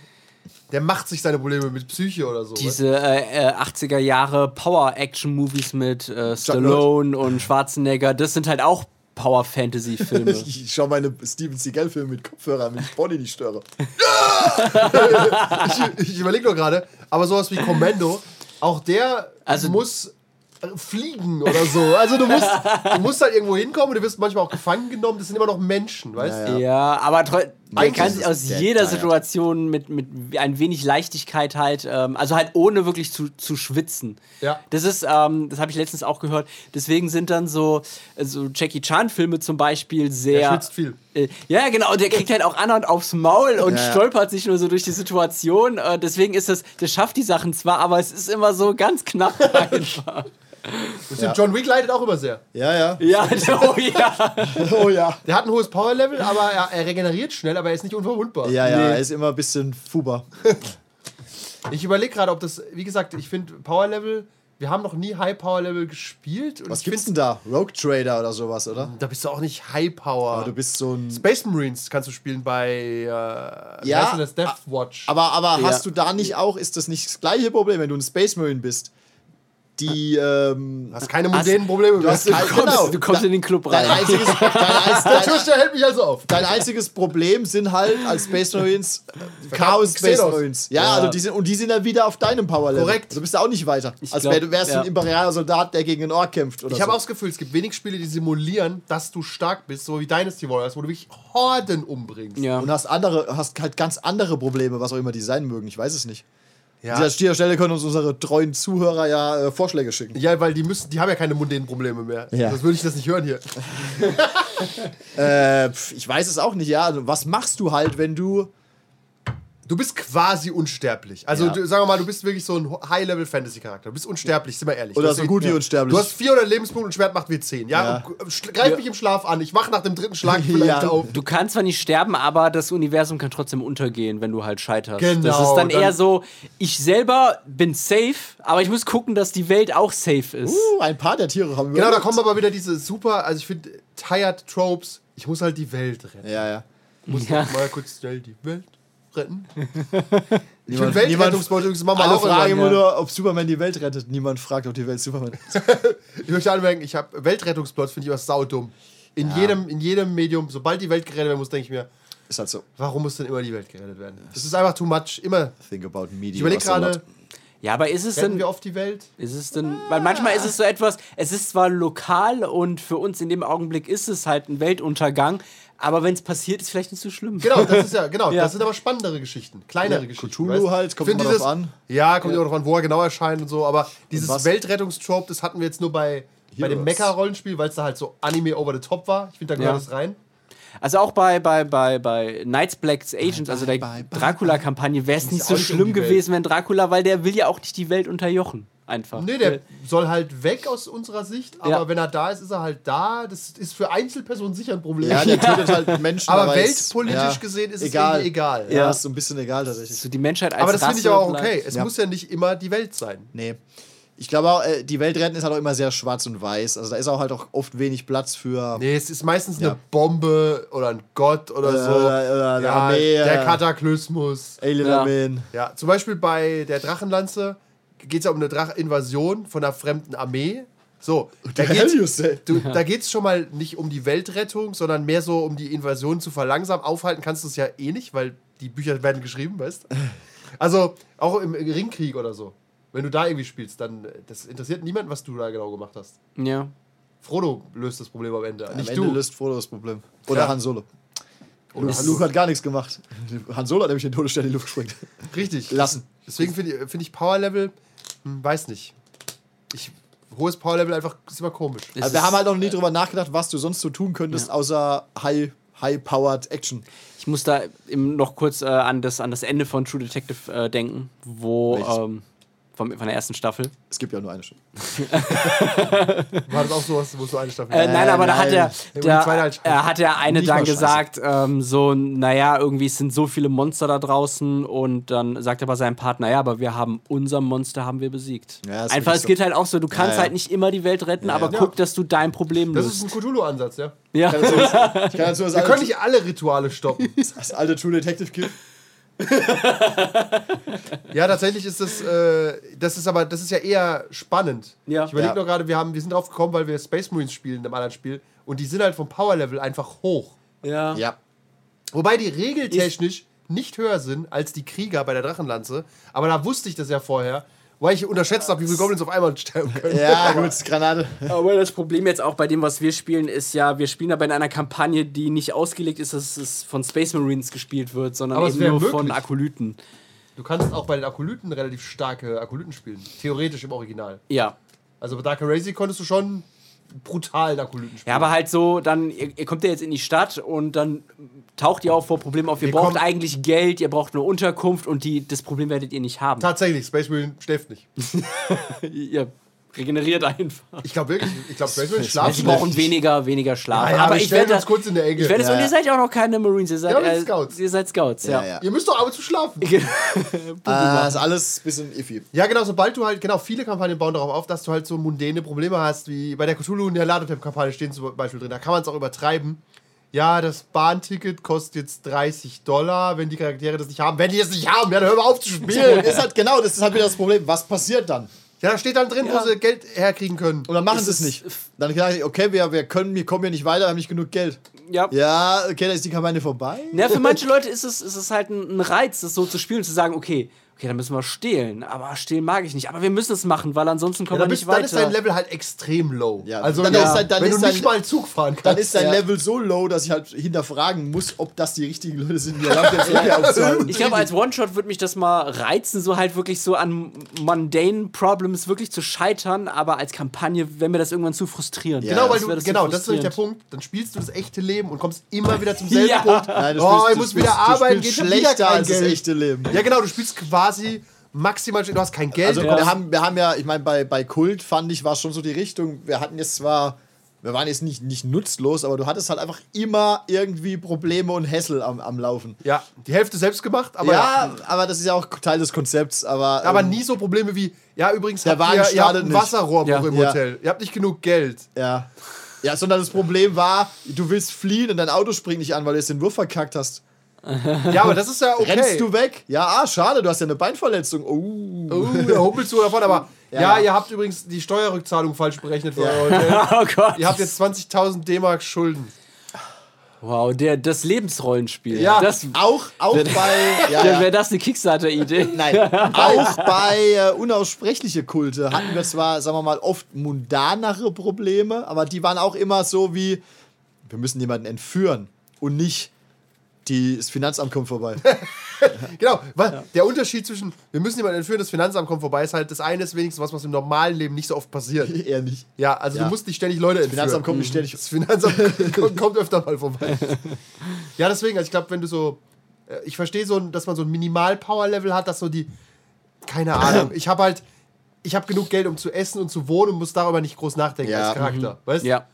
Der macht sich seine Probleme mit Psyche oder so. Diese äh, äh, 80er Jahre Power-Action-Movies mit äh, Stallone und Schwarzenegger, das sind halt auch Power-Fantasy-Filme. Ich schau meine Steven Seagal-Filme mit Kopfhörer, damit ich Bonnie nicht störe. Ich, ich überlege nur gerade, aber sowas wie Commando, auch der Also- muss fliegen oder so. Also du musst, du musst halt irgendwo hinkommen, du wirst manchmal auch gefangen genommen, das sind immer noch Menschen, weißt du? Ja, aber treu- man kann sich aus der jeder. Situation mit, mit ein wenig Leichtigkeit halt, ähm, also halt ohne wirklich zu, zu schwitzen. Ja. Das ist, ähm, das habe ich letztens auch gehört. Deswegen sind dann so, äh, so Jackie Chan-Filme zum Beispiel sehr. Der schwitzt viel. Äh, ja, genau, und der kriegt halt auch andauernd aufs Maul und Ja, stolpert sich nur so durch die Situation. Äh, deswegen ist das, der schafft die Sachen zwar, aber es ist immer so ganz knapp einfach. Stimmt, John Wick leidet auch immer sehr. Ja, ja. ja, oh ja. Oh ja. Der hat ein hohes Power-Level, aber er, er regeneriert schnell, aber er ist nicht unverwundbar. Ja, ja, Nee. er ist immer ein bisschen Fuber. Ich überlege gerade, ob das, wie gesagt, ich finde Power-Level, wir haben noch nie High-Power-Level gespielt. Und Was ich gibt's denn da? Rogue Trader oder sowas, oder? Da bist du auch nicht High-Power. Aber du bist so ein. Space Marines kannst du spielen bei äh, Ja, Death Watch. Aber, aber Ja. hast du da nicht auch, ist das nicht das gleiche Problem, wenn du ein Space Marine bist? Die, ähm, Du hast keine mondänen Probleme du hast kein, Du kommst, genau. du kommst in den Club rein. Dein einziges, dein, einz- Der dein, Türsteher hält mich also auf. dein einziges Problem sind halt als Space Marines äh, Chaos Space. Marines. Ja, Ja. also die sind, und die sind dann wieder auf deinem Power Level. Korrekt. Du bist ja auch nicht weiter. Ich als glaub, wär, du wärst ja. ein imperialer Soldat, der gegen einen Ork kämpft. Oder Ich habe so. auch das Gefühl, es gibt wenig Spiele, die simulieren, dass du stark bist, so wie Dynasty Warriors, wo du wirklich Horden umbringst. ja. Und hast andere, hast halt ganz andere Probleme, was auch immer die sein mögen. Ich weiß es nicht. Ja. An dieser Stelle können uns unsere treuen Zuhörer ja äh, Vorschläge schicken. Ja, weil die müssen, die haben ja keine mondänen Probleme mehr. Ja. Sonst würde ich das nicht hören hier. Äh, ich weiß es auch nicht, ja. Also, was machst du halt, wenn du. Du bist quasi unsterblich. Also, Ja. du, sagen wir mal, du bist wirklich so ein High-Level-Fantasy-Charakter. Du bist unsterblich, sind wir ehrlich. Oder so gut wie unsterblich. Du hast 400 Lebenspunkte und Schwert macht wie 10. Ja, Ja. Greif mich im Schlaf an. Ich wach nach dem dritten Schlag vielleicht Ja. auf. Du kannst zwar nicht sterben, aber das Universum kann trotzdem untergehen, wenn du halt scheiterst. Genau, das ist dann, dann- eher so, ich selber bin safe, aber ich muss gucken, dass die Welt auch safe ist. Uh, ein paar der Tiere haben Genau, da kommen aber wieder diese super, also ich finde, tired Tropes. Ich muss halt die Welt retten. Ja, ja. Ich muss Ja. mal kurz schnell die Welt retten. Ich Niemand- finde Weltrettungsboot übrigens wir Alle auch fragen immer nur, ob Superman die Welt rettet. Niemand fragt, ob die Welt Superman ist. Ich möchte anmerken, ich habe Weltrettungsplot, finde ich was saudumm. In, jedem, in jedem Medium, sobald die Welt gerettet werden muss, denke ich mir, Ist halt so. warum muss denn immer die Welt gerettet werden? Das ist einfach too much. Immer. Think about media. Ich überlege gerade, Ja, aber ist es denn, wir oft die Welt? ist es denn, weil manchmal ist es so etwas, es ist zwar lokal und für uns in dem Augenblick ist es halt ein Weltuntergang, aber wenn es passiert, ist vielleicht nicht so schlimm. Genau, das ist ja, genau, Ja. das sind aber spannendere Geschichten, kleinere Ja, Geschichten. Cthulhu halt, kommt immer drauf an. Ja, kommt immer drauf an, wo er genau erscheint und so, aber dieses? Weltrettungstrope, das hatten wir jetzt nur bei, bei dem. Mecha-Rollenspiel, weil es da halt so Anime over the top war. Ich finde, da gehört Ja. das rein. Also auch bei, bei, bei, bei Knights Black's Agents, also der Dracula-Kampagne, wäre es nicht so schlimm gewesen, wenn Dracula, weil der will ja auch nicht die Welt unterjochen. Einfach. Nee, der soll halt weg aus unserer Sicht, aber Ja. wenn er da ist, ist er halt da. Das ist für Einzelpersonen sicher ein Problem. Ja, der tötet halt Menschen. aber es- weltpolitisch ja, gesehen ist egal. es egal. Ja, Ja. ist so ein bisschen egal tatsächlich. so die Menschheit als Aber das finde ich aber auch okay. Es Ja. muss ja nicht immer die Welt sein. Nee. Ich glaube auch, äh, die Welt retten ist halt auch immer sehr schwarz und weiß. Also da ist auch halt auch oft wenig Platz für. Nee, es ist meistens Ja. eine Bombe oder ein Gott oder Oder- so. oder- oder eine ja, Armee, der. Kataklysmus. Alien Ja. Ja, zum Beispiel bei der Drachenlanze geht es ja um eine Drach Invasion von einer fremden Armee. So, da geht's, du, da geht es schon mal nicht um die Weltrettung, sondern mehr so um die Invasion zu verlangsamen. Aufhalten kannst du es ja eh nicht, weil die Bücher werden geschrieben, weißt Also auch im Ringkrieg oder so. Wenn du da irgendwie spielst, dann das interessiert niemanden, was du da genau gemacht hast. Ja. Frodo löst das Problem am Ende, Am nicht Ende du. löst Frodo das Problem. Oder Ja. Han Solo. Oder Luke, Han Luke Solo. hat gar nichts gemacht. Han Solo hat nämlich den Todesstern in die Luft gesprengt. Richtig. Lassen. Deswegen finde ich, find ich Power Level, hm, weiß nicht. Ich, hohes Power Level einfach ist immer komisch. Also wir haben halt noch nie drüber nachgedacht, was du sonst so tun könntest, außer high, high-powered Action. Ich muss da eben noch kurz äh, an, das, an das Ende von True Detective äh, denken, wo ähm, vom, von der ersten Staffel. Es gibt ja nur eine Stunde. War das auch sowas, wo es so eine Staffel Äh, nein, aber da hat nein. Ja, halt scheiße. äh, hat der eine Nicht dann gesagt, ähm, so, naja, irgendwie sind so viele Monster da draußen und dann sagt er bei seinem Partner, ja, aber wir haben unser Monster haben wir besiegt. Ja, Einfach, es so. geht halt auch so, du kannst ja. halt nicht immer die Welt retten, aber ja. guck, dass du dein Problem Das löst. ist ein Cthulhu-Ansatz, ja. ja. Ich kann dazu das, Wir alte, können nicht alle Rituale stoppen. das alte True Detective Kill. Ja, tatsächlich ist das, äh, das ist aber, das ist ja eher spannend. Ja. Ich überlege Ja. nur gerade, wir, haben, wir sind drauf gekommen, weil wir Space Marines spielen in einem anderen Spiel und die sind halt vom Power Level einfach hoch. Ja. Ja. Wobei die regeltechnisch nicht höher sind als die Krieger bei der Drachenlanze, aber da wusste ich das ja vorher, weil ich unterschätzt habe, wie viele Goblins auf einmal sterben können. Ja, gut, Granate. Aber das Problem jetzt auch bei dem, was wir spielen, ist ja, wir spielen aber in einer Kampagne, die nicht ausgelegt ist, dass es von Space Marines gespielt wird, sondern Aber eben nur von möglich. Akolyten. Du kannst auch bei den Akolyten relativ starke Akolyten spielen. Theoretisch im Original. Ja. Also bei Dark Crazy konntest du schon brutalen Akolyten spielen. Ja, aber halt so, dann, ihr, ihr kommt ja jetzt in die Stadt und dann taucht ihr auch vor Problemen auf. Ihr Wir braucht eigentlich Geld, ihr braucht eine Unterkunft und die, das Problem werdet ihr nicht haben. Tatsächlich, Space Marine schläft nicht. ihr regeneriert einfach. Ich glaube wirklich, ich glaube Space Marine Sie schlafen brauchen weniger, weniger Schlaf. Ja, ja, aber ich werde uns kurz in der Ecke. Ich werde Ja. und ihr seid ja auch noch keine Marines, ihr seid, äh, Scouts. ihr seid Scouts, ja. Ja, ja. Ihr müsst doch aber zu schlafen. Äh, ist alles ein bisschen iffy. Ja, genau, sobald du halt, genau, viele Kampagnen bauen darauf auf, dass du halt so mundäne Probleme hast, wie bei der Cthulhu und der Ladetemp-Kampagne stehen zum Beispiel drin. Da kann man es auch übertreiben. Ja, das Bahnticket kostet jetzt 30 Dollar, wenn die Charaktere das nicht haben. Wenn die es nicht haben, ja, dann hör mal auf zu spielen. ist halt genau, das ist halt wieder das Problem. Was passiert dann? Ja, da steht dann drin, Ja. wo sie Geld herkriegen können. Und dann machen Ist sie es nicht. Dann sagen die, okay, wir, wir können, wir kommen hier nicht weiter, wir haben nicht genug Geld. ja. Ja, okay, dann ist die Kampagne vorbei. Ja, für manche Leute ist es, ist es halt ein, ein Reiz, das so zu spielen und zu sagen, okay, okay, dann müssen wir stehlen. Aber stehlen mag ich nicht. Aber wir müssen es machen, weil ansonsten Ja, kommen dann, wir bist, nicht dann ist dein weiter. Level halt extrem low. Ja, also, dann ja, ist halt- dann wenn ist du dein- nicht mal Zug fahren kannst. Dann ist dein Ja. Level so low, dass ich halt hinterfragen muss, ob das die richtigen Leute sind, die aufzuhalten. Ich glaube, als One-Shot würde mich das mal reizen, so halt wirklich so an mundane Problems wirklich zu scheitern, aber als Kampagne wäre mir das irgendwann zu frustrierend. Genau, weil Das du, das genau, das ist nämlich der. Punkt. Dann spielst du das echte Leben und kommst immer wieder zum selben Ja. Punkt. Nein, du oh, ich du muss spielst- wieder arbeiten, geht wieder schlechter kein als das echte Leben. Ja, genau, du spielst quasi maximal, du hast kein Geld. Also wir, haben, wir haben ja, ich meine, bei, bei Kult fand ich, war schon so die Richtung, wir hatten jetzt zwar, wir waren jetzt nicht, nicht nutzlos, aber du hattest halt einfach immer irgendwie Probleme und Hässel am, am Laufen. ja, die Hälfte selbst gemacht, aber, ja, aber das ist ja auch Teil des Konzepts, aber. aber ähm, nie so Probleme wie, ja, übrigens, Der habt ihr, ihr habt startet ein nicht. Wasserrohrbruch Ja. im Ja. Hotel. Ihr habt nicht genug Geld. Ja. Ja, sondern das Problem war, du willst fliehen und dein Auto springt nicht an, weil du jetzt den Wurf verkackt hast. Ja, aber das ist ja okay. Rennst du weg? Ja, ah, schade, du hast ja eine Beinverletzung. Oh. Oh, da humpelst du davon, aber ja, Ja. ihr habt übrigens die Steuerrückzahlung falsch berechnet für Ja. euer Hotel. Oh Gott. Ihr habt jetzt 20.000 D-Mark Schulden. Wow, der, das Lebensrollenspiel. Ja. Das, Auch, auch bei. Ja, Wäre ja. das eine Kickstarter-Idee? Nein, auch bei äh, unaussprechliche Kulte hatten wir zwar, sagen wir mal, oft mundanere Probleme, aber die waren auch immer so wie, wir müssen jemanden entführen und nicht die, das Finanzamt kommt vorbei. Genau, weil der Unterschied zwischen, wir müssen jemanden entführen, das Finanzamt kommt vorbei, ist halt das eine ist wenigstens was, was im normalen Leben nicht so oft passiert. Eher nicht. Ja, also Ja. du musst nicht ständig Leute entführen. Finanzamt kommt nicht ständig. Das Finanzamt kommt- öfter mal vorbei. Ja, deswegen, also ich glaube, wenn du so, äh, ich verstehe so, dass man so ein Minimal-Power-Level hat, dass so die, keine Ahnung, ich habe halt, ich habe genug Geld, um zu essen und zu wohnen und muss darüber nicht groß nachdenken Ja. als Charakter, weißt? Ja.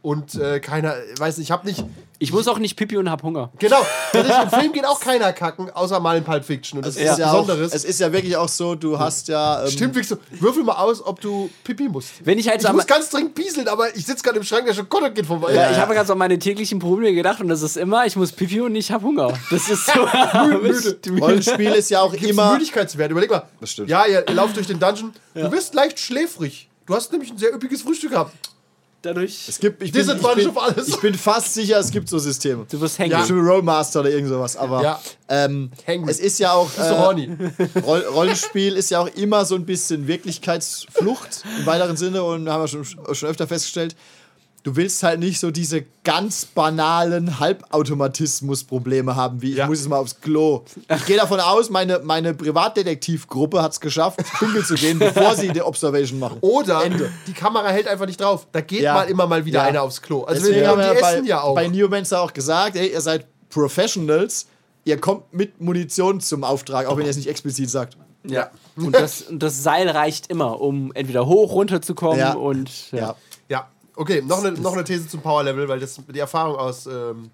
Und äh, keiner, weiß nicht, ich habe nicht, Ich muss auch nicht Pipi und hab Hunger. genau, tatsächlich, im Film geht auch keiner kacken, außer mal in Pulp Fiction und das Es ist ja auch, Besonderes. es ist ja wirklich auch so, du hast ja. Ähm, Stimmt, wirklich so. Würfel mal aus, ob du Pipi musst. Wenn ich halt Ich muss ganz dringend pieseln, aber ich sitze gerade im Schrank, der Schokolade geht vorbei. Ja, ich habe ganz an meine täglichen Probleme gedacht und das ist immer, ich muss Pipi und ich hab Hunger. Das ist so. müde. Rollenspiel ist ja auch Gibt's immer. Müdigkeitswert. Überleg mal. Das stimmt. Ja, ihr, ihr lauft durch den Dungeon. Du wirst leicht schläfrig. Du hast nämlich ein sehr üppiges Frühstück gehabt. Dadurch. Es gibt, ich, bin, ich, bin, auf alles. ich bin fast sicher, es gibt so Systeme. Du wirst hängen. Ja. Zum Rollmaster oder irgend sowas. Aber Ja. ähm, Hangry. es ist ja auch. Horny? Roll Rollenspiel ist ja auch immer so ein bisschen Wirklichkeitsflucht im weiteren Sinne und haben wir schon, schon öfter festgestellt. Du willst halt nicht so diese ganz banalen Halbautomatismus-Probleme haben, wie Ja. ich muss jetzt mal aufs Klo. Ich gehe davon aus, meine, meine Privatdetektivgruppe hat es geschafft, pinkeln zu gehen, bevor sie die Observation machen. Oder die Kamera hält einfach nicht drauf. Da geht Ja. mal immer mal wieder Ja. einer aufs Klo. Also Deswegen wir, haben die wir essen bei, ja auch. bei Neomancer auch gesagt, ey, ihr seid Professionals, ihr kommt mit Munition zum Auftrag, auch wenn ihr es nicht explizit sagt. Ja. Und das, das Seil reicht immer, um entweder hoch, runter zu kommen Ja. und. Ja. Okay, noch eine, noch eine These zum Power Level, weil das die Erfahrung aus ähm,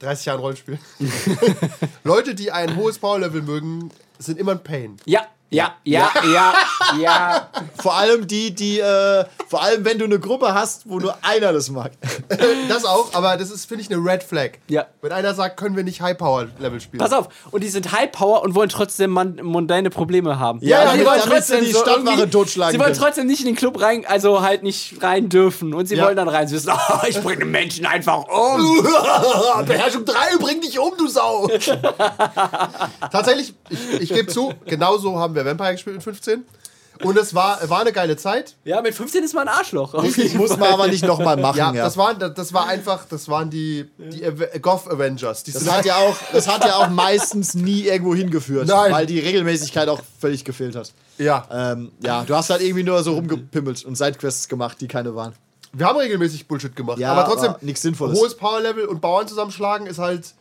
30 Jahren Rollenspiel. Leute, die ein hohes Power Level mögen, sind immer ein Pain. Ja. Ja, ja, ja, ja. Vor allem die, die, äh, vor allem wenn du eine Gruppe hast, wo nur einer das mag. Das auch, aber das ist, finde ich, eine Red Flag. Ja. Wenn einer sagt, können wir nicht High-Power-Level spielen. Pass auf, und die sind High Power und wollen trotzdem man mundane Probleme haben. Ja, Also damit- die wollen sie die Stadtwache irgendwie- totschlagen Sie wollen können. trotzdem nicht in den Club rein, also halt nicht rein dürfen. Und sie Ja. wollen dann rein. Sie wissen, oh, ich bringe den Menschen einfach um. Beherrschung 3, bring dich um, du Sau! Tatsächlich, ich, ich gebe zu, genauso haben wir Vampire gespielt in 15. Und es war, war eine geile Zeit. Ja, mit 15 ist man ein Arschloch. Muss man aber nicht nochmal machen. Ja, Ja, Das, waren, das war einfach, das waren die, die Ave- Goth Avengers. Die Das hat ja auch, das hat ja auch meistens nie irgendwo hingeführt, Nein. weil die Regelmäßigkeit auch völlig gefehlt hat. ja. Ähm, ja, du hast halt irgendwie nur so rumgepimmelt und Sidequests gemacht, die keine waren. Wir haben regelmäßig Bullshit gemacht. Ja, aber trotzdem, nichts Sinnvolles. hohes Powerlevel und Bauern zusammenschlagen ist halt.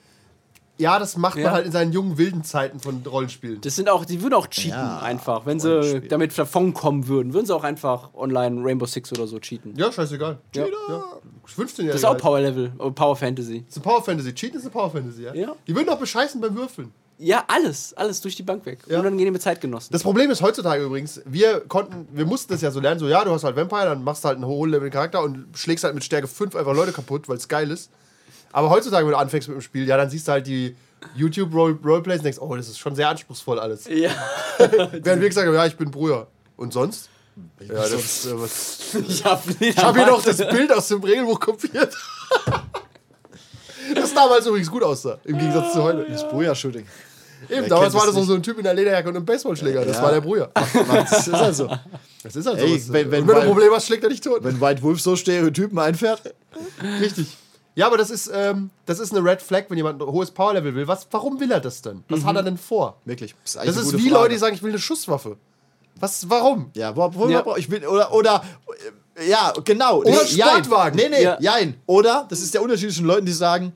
Ja, das macht Ja. man halt in seinen jungen, wilden Zeiten von Rollenspielen. Das sind auch, die würden auch cheaten Ja, einfach. Wenn sie damit davon kommen würden, würden sie auch einfach online Rainbow Six oder so cheaten. Ja, scheißegal. Ja. Ja. 15 Das ist auch Power Level, oh, Power Fantasy. Das ist Power Fantasy. Cheaten ist eine Power Fantasy, ja? Ja. Die würden auch bescheißen beim Würfeln. Ja, alles, alles durch die Bank weg. Ja. Unangenehme Zeitgenossen. Das Problem ist heutzutage übrigens, wir konnten, wir mussten das ja so lernen, so ja, du hast halt Vampire, dann machst du halt einen hohen Level Charakter und schlägst halt mit Stärke 5 einfach Leute kaputt, weil es geil ist. Aber heutzutage, wenn du anfängst mit dem Spiel, ja, dann siehst du halt die YouTube Role Roleplays und denkst, oh, das ist schon sehr anspruchsvoll alles. ja. Während wir gesagt haben, ja, ich bin Brüher. Und sonst? Ja, das ist, äh, was, Ich hab, ich habe hier noch das Bild aus dem Regelbuch kopiert. das damals übrigens gut aussah, im Gegensatz zu heute. Das Bruja-Shooting. Eben, Wer damals war das das noch nicht? so ein Typ in der Lederjacke und einem Baseballschläger. Das Ja. war der Brüher. Das ist halt so. Das ist halt Ey, so. wenn- wenn wenn du ein Problem hast, schlägt er dich tot. Wenn White Wolf so Stereotypen einfährt, Richtig. Ja, aber das ist, ähm, das ist eine Red Flag, wenn jemand ein hohes Powerlevel will. Was, warum will er das denn? Was hat er denn vor? wirklich. Das ist, Das ist wie Frage. Leute, die sagen, ich will eine Schusswaffe. Was, warum? Ja, wo, wo, Ja. ich will, oder, oder, äh, ja, genau. Oder Nee, jein. Sportwagen. Nee, nee, Ja. jein. Oder, das ist der Unterschied zwischen Leuten, die sagen,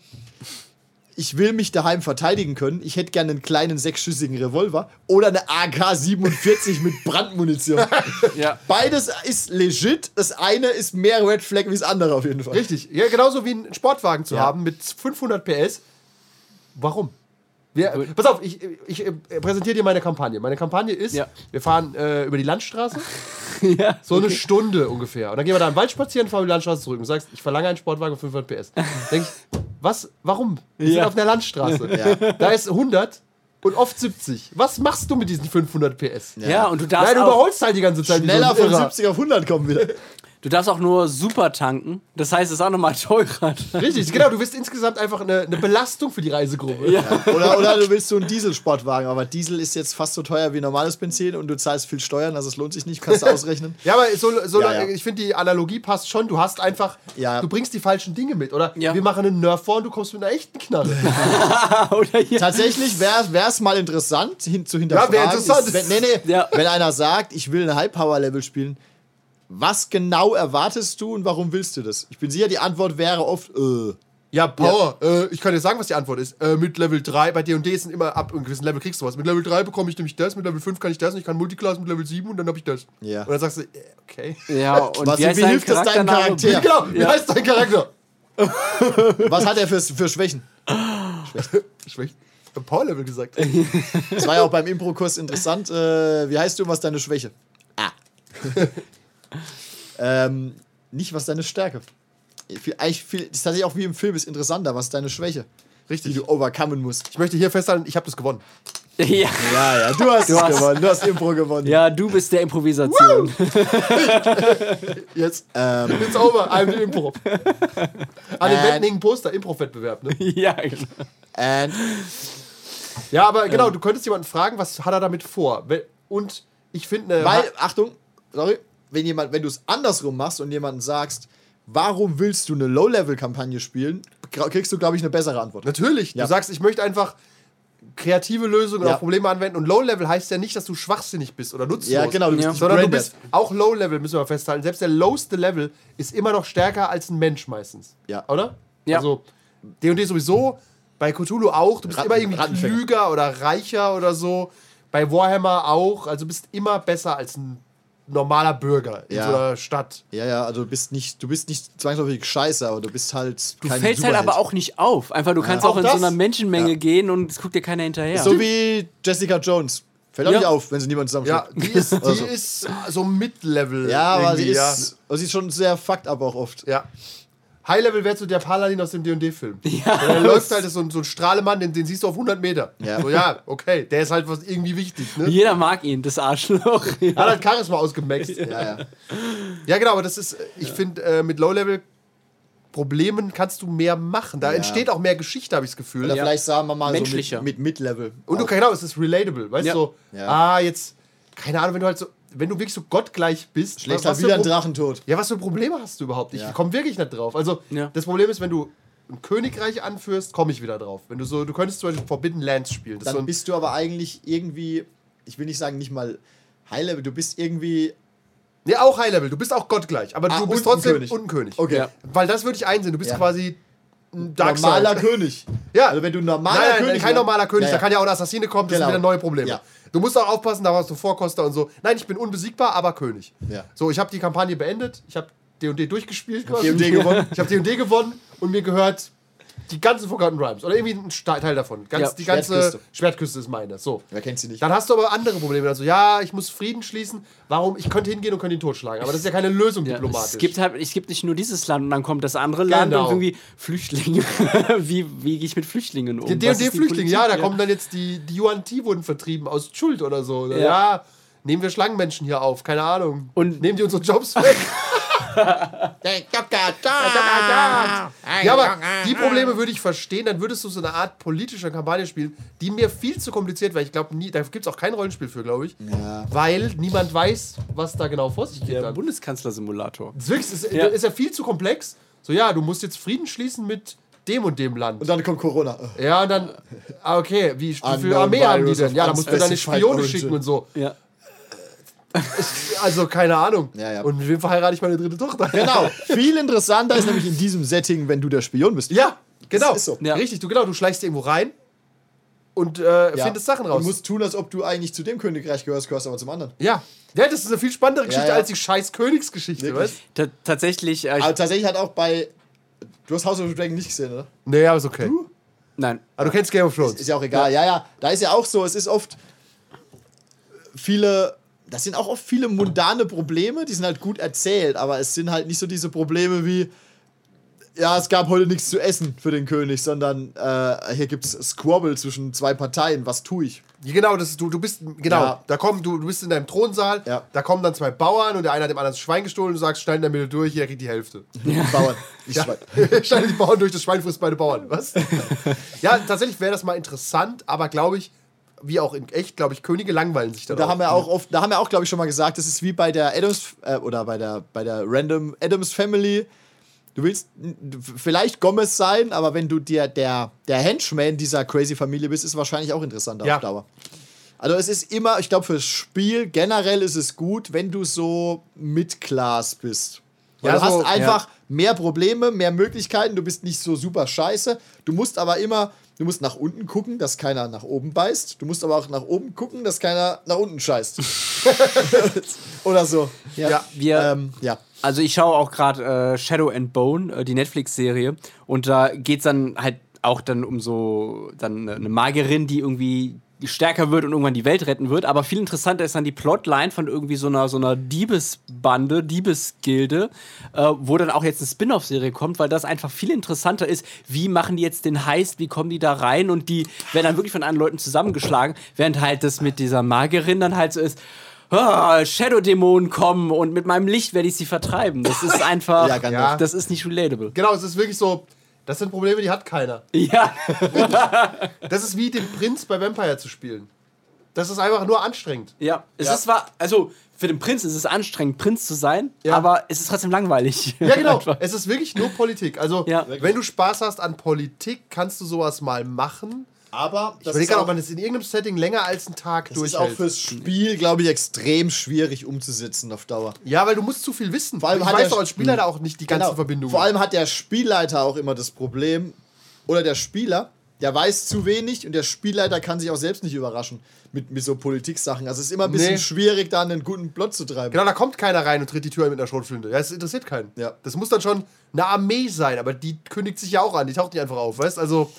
ich will mich daheim verteidigen können, ich hätte gerne einen kleinen sechsschüssigen Revolver oder eine AK-47 mit Brandmunition. Ja. Beides ist legit, das eine ist mehr Red Flag wie das andere auf jeden Fall. Richtig. Ja, genauso wie einen Sportwagen zu Ja. haben mit 500 PS. Warum? Wir, pass auf, ich, ich äh, präsentiere dir meine Kampagne. Meine Kampagne ist, Ja. wir fahren äh, über die Landstraße, ja. so eine Stunde ungefähr. Und dann gehen wir da im Wald spazieren, fahren über die Landstraße zurück. Und du sagst, ich verlange einen Sportwagen mit 500 PS. Denk ich, was, warum? Wir sind Ja. auf einer Landstraße. Da ist 100 und oft 70. Was machst du mit diesen 500 PS? Ja, und du darfst, Nein, du überholst halt die ganze Zeit. Schneller von Irrer. 70 auf 100 kommen wieder. Du darfst auch nur super tanken. Das heißt, es ist auch nochmal teurer. Richtig, genau. Du bist insgesamt einfach eine, eine Belastung für die Reisegruppe. Ja. Oder, oder du willst so einen Dieselsportwagen, aber Diesel ist jetzt fast so teuer wie normales Benzin und du zahlst viel Steuern, also es lohnt sich nicht, kannst du ausrechnen. Ja, aber so, so Ja, ja. ich finde, die Analogie passt schon. Du hast einfach, Ja. du bringst die falschen Dinge mit. Oder Ja. wir machen einen Nerf vor und du kommst mit einer echten Knarre. Tatsächlich wäre es mal interessant hin, zu hinterfragen. Ja, wär interessant. Ist, wenn, nee, nee, Ja. wenn einer sagt, ich will ein High-Power-Level spielen, was genau erwartest du und warum willst du das? Ich bin sicher, die Antwort wäre oft, äh. Ja, Power. Äh, ich kann dir sagen, was die Antwort ist. Äh, mit Level 3, bei D&D sind immer ab einem gewissen Level kriegst du was. Mit Level 3 bekomme ich nämlich das, mit Level 5 kann ich das und ich kann Multiclass mit Level 7 und dann habe ich das. Ja. Und dann sagst du, äh, okay. Ja, und Was- wie, heißt wie dein hilft das deinem? Charakter? Genau, wie Ja. heißt dein Charakter? Was hat er für, für Schwächen? Schwächt. Ich hab Power Level gesagt. Das war ja auch beim Impro-Kurs interessant. Äh, wie heißt du, was ist deine Schwäche? Ah. Ähm, nicht, was deine Stärke. Eigentlich viel, das ist tatsächlich auch wie im Film, ist interessanter, was ist deine Schwäche, die Richtig. du overcomen musst. Ich möchte hier festhalten, ich habe das gewonnen. Ja. Ja, ja, du hast Du es hast- gewonnen, du hast Impro gewonnen. ja, du bist der Improvisation. Jetzt. Ähm, It's over. I'm the Impro. An den Äh. Wänden hängen Poster, Impro-Wettbewerb, ne? ja, genau. and Ja, aber genau, du könntest jemanden fragen, was hat er damit vor? Und ich finde, Weil, Achtung, sorry, wenn jemand, wenn du es andersrum machst und jemanden sagst, warum willst du eine Low-Level-Kampagne spielen, kriegst du, glaube ich, eine bessere Antwort. natürlich, Ja. du sagst, ich möchte einfach kreative Lösungen Ja. auf Probleme anwenden. Und Low-Level heißt ja nicht, dass du schwachsinnig bist oder nutzlos. Ja, genau, du bist Ja. Sondern du bist auch Low-Level, müssen wir festhalten. Selbst der lowste Level ist immer noch stärker als ein Mensch meistens. Ja. Oder? Ja. Also, D&D sowieso, bei Cthulhu auch. Du bist Ratten- immer irgendwie klüger oder reicher oder so. Bei Warhammer auch. Also, du bist immer besser als ein normaler Bürger in Ja. so einer Stadt. Ja, ja, also du bist nicht, du bist nicht zwangsläufig scheiße, aber du bist halt Du kein fällst halt Superheld. aber auch nicht auf. Einfach, du kannst Auch auch in das? so einer Menschenmenge Ja. gehen und es guckt dir keiner hinterher. So wie Jessica Jones. Fällt auch Ja. nicht auf, wenn sie niemand Ja, zusammenschlägt. die ist, die Also. ist so Mid-Level. Ja, aber sie ist, aber sie ist schon sehr fucked up auch oft. Ja. Ja. High-Level wäre so der Paladin aus dem D&D-Film. Ja. Der läuft halt, ist so ein, so ein Strahlemann, den, den siehst du auf 100 Meter. Ja. So, ja, okay, der ist halt was irgendwie wichtig, ne? Jeder mag ihn, das Arschloch. Hat halt Charisma ausgemaxt. Ja, ja. Ja, genau, aber das ist, ich finde, äh, mit Low-Level Problemen kannst du mehr machen. Da Ja. entsteht auch mehr Geschichte, habe ich das Gefühl. Oder Ja. vielleicht sagen wir mal Menschlicher. so mit, mit Mid-Level. Und du, genau, es ist relatable, weißt Ja. du? So, Ja. ah, jetzt, keine Ahnung, wenn du halt so, wenn du wirklich so gottgleich bist, Schlägst für wieder einen Pro- Drachen tot. Ja, was für Probleme hast du überhaupt? Ich Ja. komme wirklich nicht drauf. Also, Ja. das Problem ist, wenn du ein Königreich anführst, komme ich wieder drauf. Wenn du so, du könntest zum Beispiel Forbidden Lands spielen. Dann so bist du aber eigentlich irgendwie, ich will nicht sagen, nicht mal High-Level, du bist irgendwie. nee, auch High Level. Du bist auch gottgleich, aber Ah, du bist trotzdem König. und ein König. Okay. Ja. Weil das würde ich einsehen. Du bist Ja. quasi ein Dark normaler Side. König. Ja. Also wenn du ein normaler nein, nein, König kein normaler König. Ja, ja. Da kann ja auch ein Assassine kommen, das Genau. sind wieder neue Probleme. Du musst auch aufpassen, da hast du Vorkoster und so. Nein, ich bin unbesiegbar, aber König. Ja. So, ich habe die Kampagne beendet. Ich habe D&D durchgespielt. quasi. D&D gewonnen. Ich habe D&D gewonnen und mir gehört die ganze Forgotten Rhymes. Oder irgendwie ein Teil davon. Ganz, Ja, die ganze Schwertküste. Schwertküste. ist meine. So. Wer kennt sie nicht? Dann hast du aber andere Probleme. Also, ja, ich muss Frieden schließen. Warum? Ich könnte hingehen und könnte ihn totschlagen. Aber das ist ja keine Lösung Ja, diplomatisch. es gibt halt, es gibt nicht nur dieses Land und dann kommt das andere Land Genau. und irgendwie Flüchtlinge. wie, wie gehe ich mit Flüchtlingen um? Die D&D-Flüchtlinge, ja, da Politik? kommen dann jetzt die, die Yuan Ti wurden vertrieben aus Schuld oder so. Ja. Ja. nehmen wir Schlangenmenschen hier auf, keine Ahnung. Und- nehmen die unsere Jobs weg. ja, aber die Probleme würde ich verstehen, dann würdest du so eine Art politische Kampagne spielen, die mir viel zu kompliziert wäre. Ich glaube, da gibt es auch kein Rollenspiel für, glaube ich. Ja. Weil niemand weiß, was da genau vor sich geht. Der. Bundeskanzler-Simulator. Das ist, ist, Ja. ist ja viel zu komplex. So, ja, du musst jetzt Frieden schließen mit dem und dem Land. Und dann kommt Corona. Ja, und dann, ah, okay, wie, wie viel Unknown Armee haben die denn? Ja, da musst du deine Spione schicken und so. Ja. Also, keine Ahnung. Ja, ja. Und mit wem verheirate ich meine dritte Tochter? Genau. Viel interessanter ist nämlich in diesem Setting, wenn du der Spion bist. Ja, genau. ist so. Ja. Richtig, du, genau, du schleichst irgendwo rein und äh, Ja. findest Sachen Du raus. musst tun, als ob du eigentlich zu dem Königreich gehörst, gehörst aber zum anderen. ja. ja, das ist eine viel spannendere Geschichte ja. als die scheiß Königsgeschichte, weißt Ta tatsächlich, äh, Aber tatsächlich hat auch bei. Du hast House of the Dragon nicht gesehen, oder? Nee, aber ist okay. nein. Aber du kennst Game of Thrones. Ist ja auch egal. Ja, ja. Da ist ja auch so, es ist oft viele. Das sind auch oft viele mundane Probleme, die sind halt gut erzählt, aber es sind halt nicht so diese Probleme wie. Ja, es gab heute nichts zu essen für den König, sondern äh, hier gibt es Squabble zwischen zwei Parteien. Was tue ich? Ja, Genau, das ist, du, du bist, genau, Ja. da kommen, du, du bist in deinem Thronsaal, Ja. da kommen dann zwei Bauern und der eine hat dem anderen das Schwein gestohlen und du sagst, schneid in der Mitte durch, jeder kriegt die Hälfte. Bauern. Ich Ja. Schneiden die Bauern durch, das Schwein frisst beide Bauern. Was? ja, tatsächlich wäre das mal interessant, aber glaube ich, wie auch in echt, glaube ich, Könige langweilen sich dann Da haben wir auch oft, da haben wir auch, glaube ich, schon mal gesagt, das ist wie bei der Adams äh, oder bei der bei der Random Adams Family. Du willst vielleicht Gomez sein, aber wenn du dir der, der Henchman dieser crazy Familie bist, ist es wahrscheinlich auch interessanter Ja. auf Dauer. Also es ist immer, ich glaube, fürs Spiel generell ist es gut, wenn du so Mid-Class bist. Weil Ja, du so- hast einfach mehr Probleme, mehr Möglichkeiten, du bist nicht so super scheiße. Du musst aber immer, du musst nach unten gucken, dass keiner nach oben beißt. Du musst aber auch nach oben gucken, dass keiner nach unten scheißt. Oder so. Ja. Wir, Ähm, ja. Also ich schaue auch gerade äh, Shadow and Bone, äh, die Netflix-Serie, und da geht es dann halt auch dann um so dann eine Magierin, die irgendwie stärker wird und irgendwann die Welt retten wird. Aber viel interessanter ist dann die Plotline von irgendwie so einer so einer Diebesbande, Diebesgilde, äh, wo dann auch jetzt eine Spin-off-Serie kommt, weil das einfach viel interessanter ist. Wie machen die jetzt den Heist? Wie kommen die da rein? Und die werden dann wirklich von anderen Leuten zusammengeschlagen, während halt das mit dieser Magierin dann halt so ist. Ah, Shadow-Dämonen kommen und mit meinem Licht werde ich sie vertreiben. Das ist einfach, Ja, ganz Ja. das ist nicht relatable. Genau, es ist wirklich so, das sind Probleme, die hat keiner. Ja, Das ist wie den Prinz bei Vampire zu spielen. Das ist einfach nur anstrengend. ja. Es Ja. ist zwar, also für den Prinz ist es anstrengend, Prinz zu sein, Ja. aber es ist trotzdem langweilig. Ja, genau. Es ist wirklich nur Politik. Also, Ja. wenn du Spaß hast an Politik, kannst du sowas mal machen. Aber Ich das überlege ist, auch, ob man das in irgendeinem Setting länger als einen Tag das ist durchhält. auch fürs Spiel, glaube ich, extrem schwierig umzusetzen auf Dauer. ja, weil du musst zu viel wissen. Vor allem ich hat weiß der- doch als Spieler da auch nicht die ganzen Genau. Verbindungen. Vor allem hat der Spielleiter auch immer das Problem, oder der Spieler, der weiß zu wenig und der Spielleiter kann sich auch selbst nicht überraschen mit, mit so Politiksachen. Also es ist immer ein bisschen Nee. schwierig, da einen guten Plot zu treiben. Genau, da kommt keiner rein und tritt die Tür mit einer Schrotflinte. Ja, es interessiert keinen. Ja. Das muss dann schon eine Armee sein, aber die kündigt sich ja auch an, die taucht nicht einfach auf, weißt Also,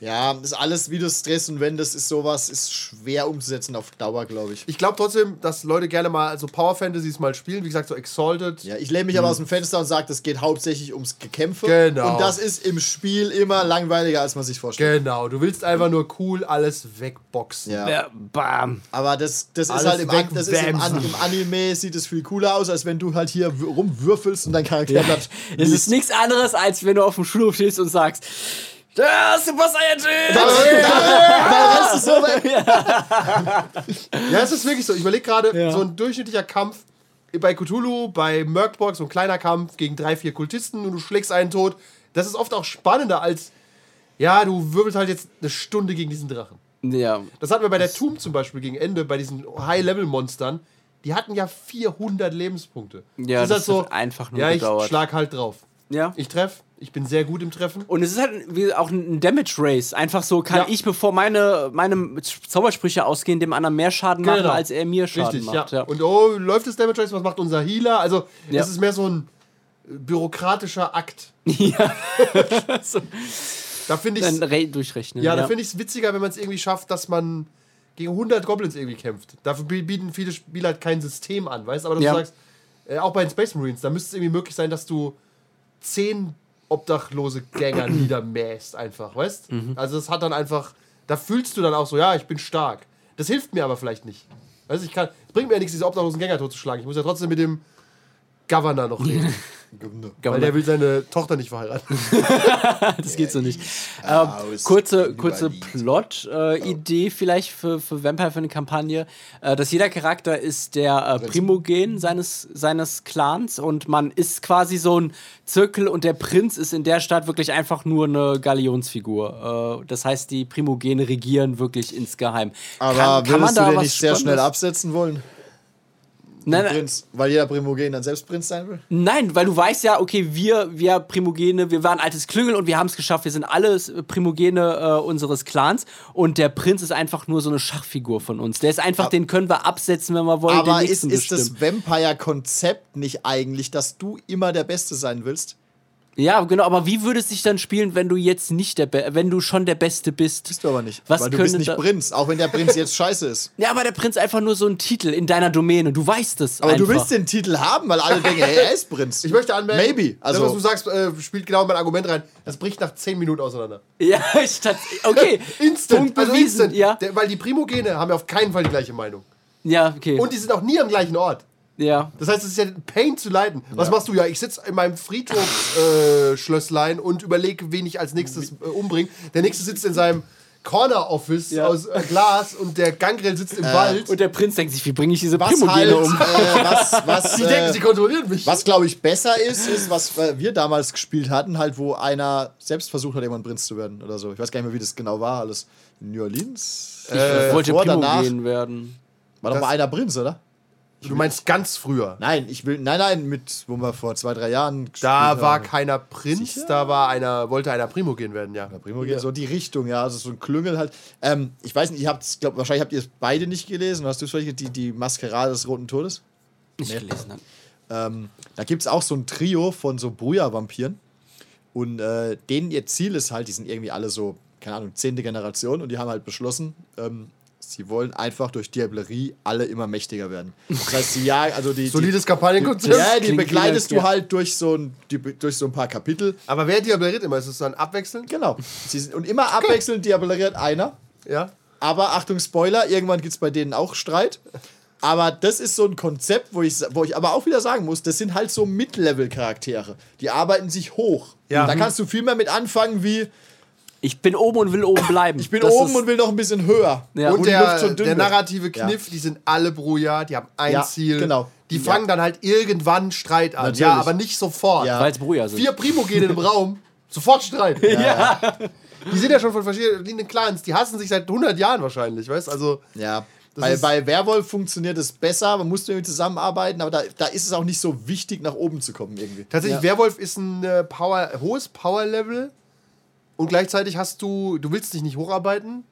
Ja, das ist alles, wie du Stress und wenn, das ist sowas, ist schwer umzusetzen auf Dauer, glaube ich. Ich glaube trotzdem, dass Leute gerne mal so Power Fantasies mal spielen. Wie gesagt, so Exalted. Ja, ich lehne mich aber aus dem Fenster und sage, das geht hauptsächlich ums Gekämpfe. Genau. Und das ist im Spiel immer langweiliger, als man sich vorstellt. Genau, du willst einfach nur cool alles wegboxen. Ja. Ja, bam. Aber das, das ist halt im, An das ist im, An im Anime sieht es viel cooler aus, als wenn du halt hier rumwürfelst und dein Charakter bleibt. Es ist nichts anderes, als wenn du auf dem Schulhof stehst und sagst, ja, Super Saiyajin! Rennst du so. Ja, es ist wirklich so. Ich überlege gerade, Ja. so ein durchschnittlicher Kampf bei Cthulhu, bei Merkborg, so ein kleiner Kampf gegen drei, vier Kultisten und du schlägst einen tot. Das ist oft auch spannender als, ja, du wirbelst halt jetzt eine Stunde gegen diesen Drachen. Ja, Das hatten wir bei der Tomb zum Beispiel gegen Ende, bei diesen High-Level-Monstern. Die hatten ja 400 Lebenspunkte. Ja, ist das hat einfach nur Ja, ich gedauert. schlag halt drauf. ja. Ich treffe, ich bin sehr gut im Treffen. Und es ist halt wie auch ein Damage Race. Einfach so kann Ja. ich, bevor meine, meine Zaubersprüche ausgehen, dem anderen mehr Schaden machen, Genau. als er mir Schaden Richtig, macht. ja. Und oh, läuft das Damage Race? Was macht unser Healer? Also, Ja. es ist mehr so ein bürokratischer Akt. ja. Da finde Dann ich re- durchrechnen. Ja, da finde ich es witziger, wenn man es irgendwie schafft, dass man gegen 100 Goblins irgendwie kämpft. Dafür bi- bieten viele Spieler halt kein System an, weißt du? Aber du Ja. sagst, äh, auch bei den Space Marines, da müsste es irgendwie möglich sein, dass du 10 obdachlose Gänger niedermähst einfach, weißt? Mhm. Also es hat dann einfach, da fühlst du dann auch so, ja, ich bin stark. Das hilft mir aber vielleicht nicht. Weißt du, ich kann, es bringt mir ja nichts, diese obdachlosen Gänger totzuschlagen. Ich muss ja trotzdem mit dem Governor noch reden, weil der will seine Tochter nicht verheiraten. das geht so nicht. Ähm, kurze kurze. Plot-Idee vielleicht für, für Vampire für eine Kampagne, äh, dass jeder Charakter ist der äh, Primogen seines, seines Clans und man ist quasi so ein Zirkel und der Prinz ist in der Stadt wirklich einfach nur eine Galionsfigur. Äh, das heißt, die Primogene regieren wirklich insgeheim. Aber würdest du den nicht sehr schnell absetzen wollen? Nein, nein, Prinz, weil jeder Primogen dann selbst Prinz sein will? Nein, weil du weißt ja, okay, wir, wir Primogene, wir waren altes Klüngel und wir haben es geschafft. Wir sind alles äh, Primogene äh, unseres Clans und der Prinz ist einfach nur so eine Schachfigur von uns. Der ist einfach, den können wir absetzen, wenn wir wollen. Aber ist, ist das. Vampire-Konzept nicht eigentlich, dass du immer der Beste sein willst? Ja, genau. Aber wie würde es sich dann spielen, wenn du jetzt nicht der, Be wenn du schon der Beste bist? Bist du aber nicht. Was weil du bist nicht Prinz, auch wenn der Prinz jetzt scheiße ist. Ja, aber der Prinz einfach nur so ein Titel in deiner Domäne. Du weißt es. Aber einfach. du willst den Titel haben, weil alle denken, hey, er ist Prinz. Ich möchte anmerken, Maybe. das, was du Also, sagst, äh, spielt genau mein Argument rein. Das bricht nach 10 Minuten auseinander. Ja, ich okay. Instant, Punkt also bewiesen. instant. Ja. Der, weil die Primogene haben ja auf keinen Fall die gleiche Meinung. ja, okay. Und die sind auch nie am gleichen Ort. Ja. Das heißt, es ist ja ein Pain zu leiten. Was machst du? Ja, ich sitze in meinem Friedhofsschlösslein äh, und überlege, wen ich als nächstes äh, umbringe. Der nächste sitzt in seinem Corner-Office Ja. aus äh, Glas und der Gangrel sitzt im Wald. Und der Prinz denkt sich, wie bringe ich diese was Primogene halt, um? äh, was, was, die denken, äh, sie kontrollieren mich. was glaube ich besser ist, ist, was äh, wir damals gespielt hatten, halt, wo einer selbst versucht hat, irgendwann Prinz zu werden oder so. Ich weiß gar nicht mehr, wie das genau war, alles. In New Orleans? Ich wollte danach. Primogen werden. War doch mal einer Prinz, oder? Du meinst ganz früher. Nein, ich will, nein, nein, mit, wo wir vor zwei, drei Jahren gespielt Da haben. war keiner Prinz, Sicher? da war einer, wollte einer Primogen werden, ja. Primogen, so die Richtung, ja, also so ein Klüngel halt. Ähm, ich weiß nicht, ich hab's, glaub, wahrscheinlich habt ihr es beide nicht gelesen. Hast du es vielleicht die, die Maskerade des Roten Todes? Nicht gelesen habe. Ähm, da gibt es auch so ein Trio von so Bruja-Vampiren. Und äh, denen ihr Ziel ist halt, die sind irgendwie alle so, keine Ahnung, zehnte Generation und die haben halt beschlossen, ähm, sie wollen einfach durch Diablerie alle immer mächtiger werden. Das heißt, sie jagen, also die. Solides die, Kampagnenkonzept. ja, die klingt begleitest du halt durch so, ein, die, durch so ein paar Kapitel. Aber wer diableriert immer? Ist es dann abwechselnd? Genau. Sie sind, und immer abwechselnd diableriert einer. Ja. Aber Achtung, Spoiler, irgendwann gibt es bei denen auch Streit. Aber das ist so ein Konzept, wo ich, wo ich aber auch wieder sagen muss, das sind halt so Mid-Level-Charaktere. Die arbeiten sich hoch. Ja. Da kannst du viel mehr mit anfangen wie, Ich bin oben und will oben bleiben. ich bin Das oben ist- und will noch ein bisschen höher. Ja. Und Luft der, so dünn der narrative Kniff, die sind alle Bruja, die haben ein Ja, Ziel. genau. Die Ja. fangen dann halt irgendwann Streit an. Natürlich. Ja, aber nicht sofort. Ja. Weil es Bruja sind. Vier Primogene im Raum, sofort Streit. ja. Die sind ja schon von verschiedenen Clans, die hassen sich seit 100 Jahren wahrscheinlich, weißt Also, Ja. Das Bei, Werwolf funktioniert es besser, man muss irgendwie zusammenarbeiten, aber da, da ist es auch nicht so wichtig, nach oben zu kommen irgendwie. tatsächlich, Ja. Werwolf ist ein äh, Power, hohes Power-Level und gleichzeitig hast du, du willst dich nicht hocharbeiten.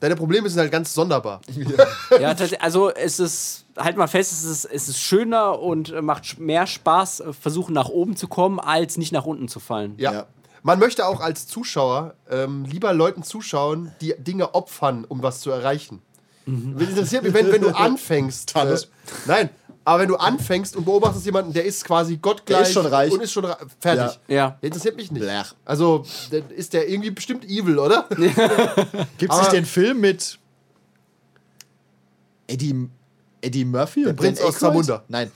Deine Probleme sind halt ganz sonderbar. ja, tatsächlich, also es ist, halt mal fest, es ist, es ist schöner und äh, macht mehr Spaß, äh, versuchen nach oben zu kommen, als nicht nach unten zu fallen. Ja. Ja. Man möchte auch als Zuschauer ähm, lieber Leuten zuschauen, die Dinge opfern, um was zu erreichen. Mhm. Interessiert mich, wenn, wenn du anfängst. Äh, nein, aber wenn du anfängst und beobachtest jemanden, der ist quasi gottgleich Der ist schon reich. und ist schon fertig. Ja. Der interessiert mich nicht. Blech. Also, dann ist der irgendwie bestimmt evil, oder? Gibt es nicht den Film mit Eddie, Eddie Murphy und Prinz aus? Zamunda. Nein.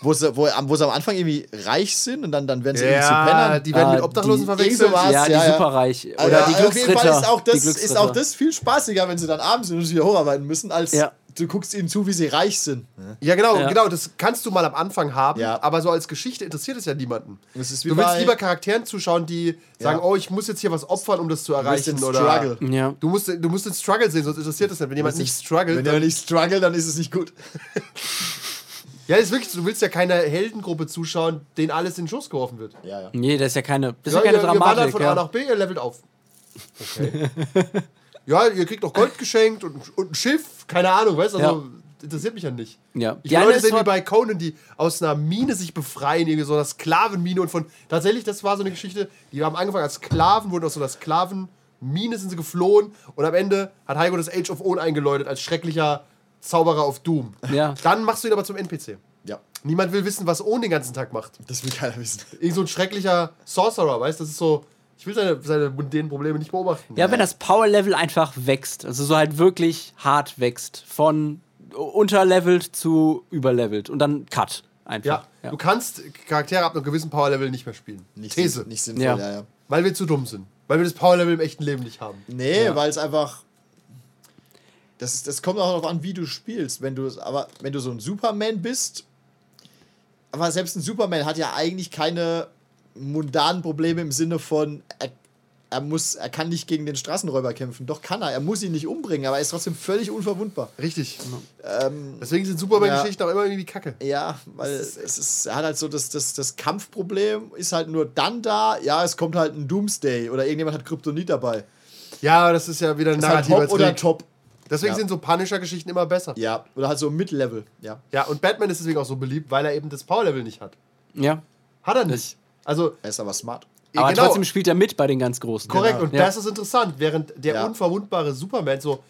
Wo sie, wo, am- wo sie am Anfang irgendwie reich sind und dann, dann werden sie irgendwie zu Ja, Pennern. die werden mit Ah, Obdachlosen die- verwechselt. Ja, die ja, ja. Superreich. Oder Oder die Auf jeden Glücksritter. Fall ist auch, Die das, ist Glücksritter. auch das viel spaßiger, wenn sie dann abends sich hocharbeiten müssen, als Ja. Du guckst ihnen zu, wie sie reich sind. Ja, genau, Ja. genau. Das kannst du mal am Anfang haben, Ja. aber so als Geschichte interessiert es ja niemanden. Das ist wie du willst lieber Charakteren zuschauen, die sagen, oh, ich muss jetzt hier was opfern, um das zu erreichen. den Oder Struggle. Ja. Du musst, du musst den Struggle sehen, sonst interessiert es nicht. Wenn jemand nicht Wenn struggelt, der dann, nicht struggle, dann ist es nicht gut. ja, ist wirklich, so, du willst ja keine Heldengruppe zuschauen, denen alles in den Schuss geworfen wird. Ja, ja. Nee, das ist ja keine, das ist Ja, ja keine ihr, ihr wandert Dramatik. von A nach B, ihr levelt auf. Okay. ja, ihr kriegt noch Gold geschenkt und, und ein Schiff, keine Ahnung, weißt du? Also, interessiert mich ja nicht. Ja. Ich Die Leute sehen wie bei Conan, die aus einer Mine sich befreien, irgendwie so einer Sklavenmine und von. Tatsächlich, das war so eine Geschichte, die haben angefangen als Sklaven, wurden aus so einer Sklavenmine sind sie geflohen und am Ende hat Heiko das Age of Own eingeläutet als schrecklicher Zauberer auf Doom. Ja. Dann machst du ihn aber zum NPC. Ja, Niemand will wissen, was Own den ganzen Tag macht. das will keiner wissen. Irgend so ein schrecklicher Sorcerer, weißt du? Das ist so. Ich will seine, seine mundänen Probleme nicht beobachten. Ja, wenn das Power-Level einfach wächst, also so halt wirklich hart wächst, von unterlevelt zu überlevelt und dann Cut einfach. Ja, du kannst Charaktere ab einem gewissen Power-Level nicht mehr spielen. Nicht, These. sinn- nicht sinnvoll, Ja. ja, ja. Weil wir zu dumm sind. Weil wir das Power-Level im echten Leben nicht haben. Nee, Ja. weil es einfach. Das, das kommt auch darauf an, wie du spielst. Wenn du, aber wenn du so ein Superman bist, aber selbst ein Superman hat ja eigentlich keine mundanen Probleme im Sinne von, er, er, muss, er kann nicht gegen den Straßenräuber kämpfen. Doch kann er. Er muss ihn nicht umbringen, aber er ist trotzdem völlig unverwundbar. Richtig. Ähm, Deswegen sind Superman-Geschichten auch immer irgendwie kacke. ja, weil es ist, er hat halt so das, das, das Kampfproblem ist halt nur dann da, ja, es kommt halt ein Doomsday oder irgendjemand hat Kryptonit dabei. Ja, das ist ja wieder ein Ist halt narrativer Hop oder Trick. Top. Deswegen Ja. sind so Punisher-Geschichten immer besser. Ja, oder halt so Mid-Level, ja. Ja, und Batman ist deswegen auch so beliebt, weil er eben das Power-Level nicht hat. Ja. Hat er nicht. Also, Er ist aber smart. Aber genau, trotzdem spielt er mit bei den ganz Großen. korrekt. Genau. Und Ja. das ist interessant, während der Ja. unverwundbare Superman so,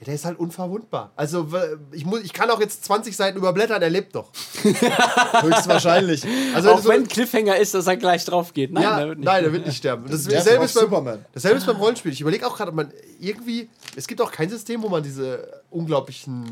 ja, der ist halt unverwundbar. Also, ich, muss, ich kann auch jetzt 20 Seiten überblättern, er lebt doch. Höchstwahrscheinlich. Also, Auch so- wenn Cliffhanger ist, dass er gleich drauf geht. Nein, ja, der wird nicht. nein, er wird nicht sterben. Das, Der dasselbe, ist ist beim, Superman. dasselbe ist beim Rollenspiel. Ich überlege auch gerade, ob man irgendwie. Es gibt auch kein System, wo man diese unglaublichen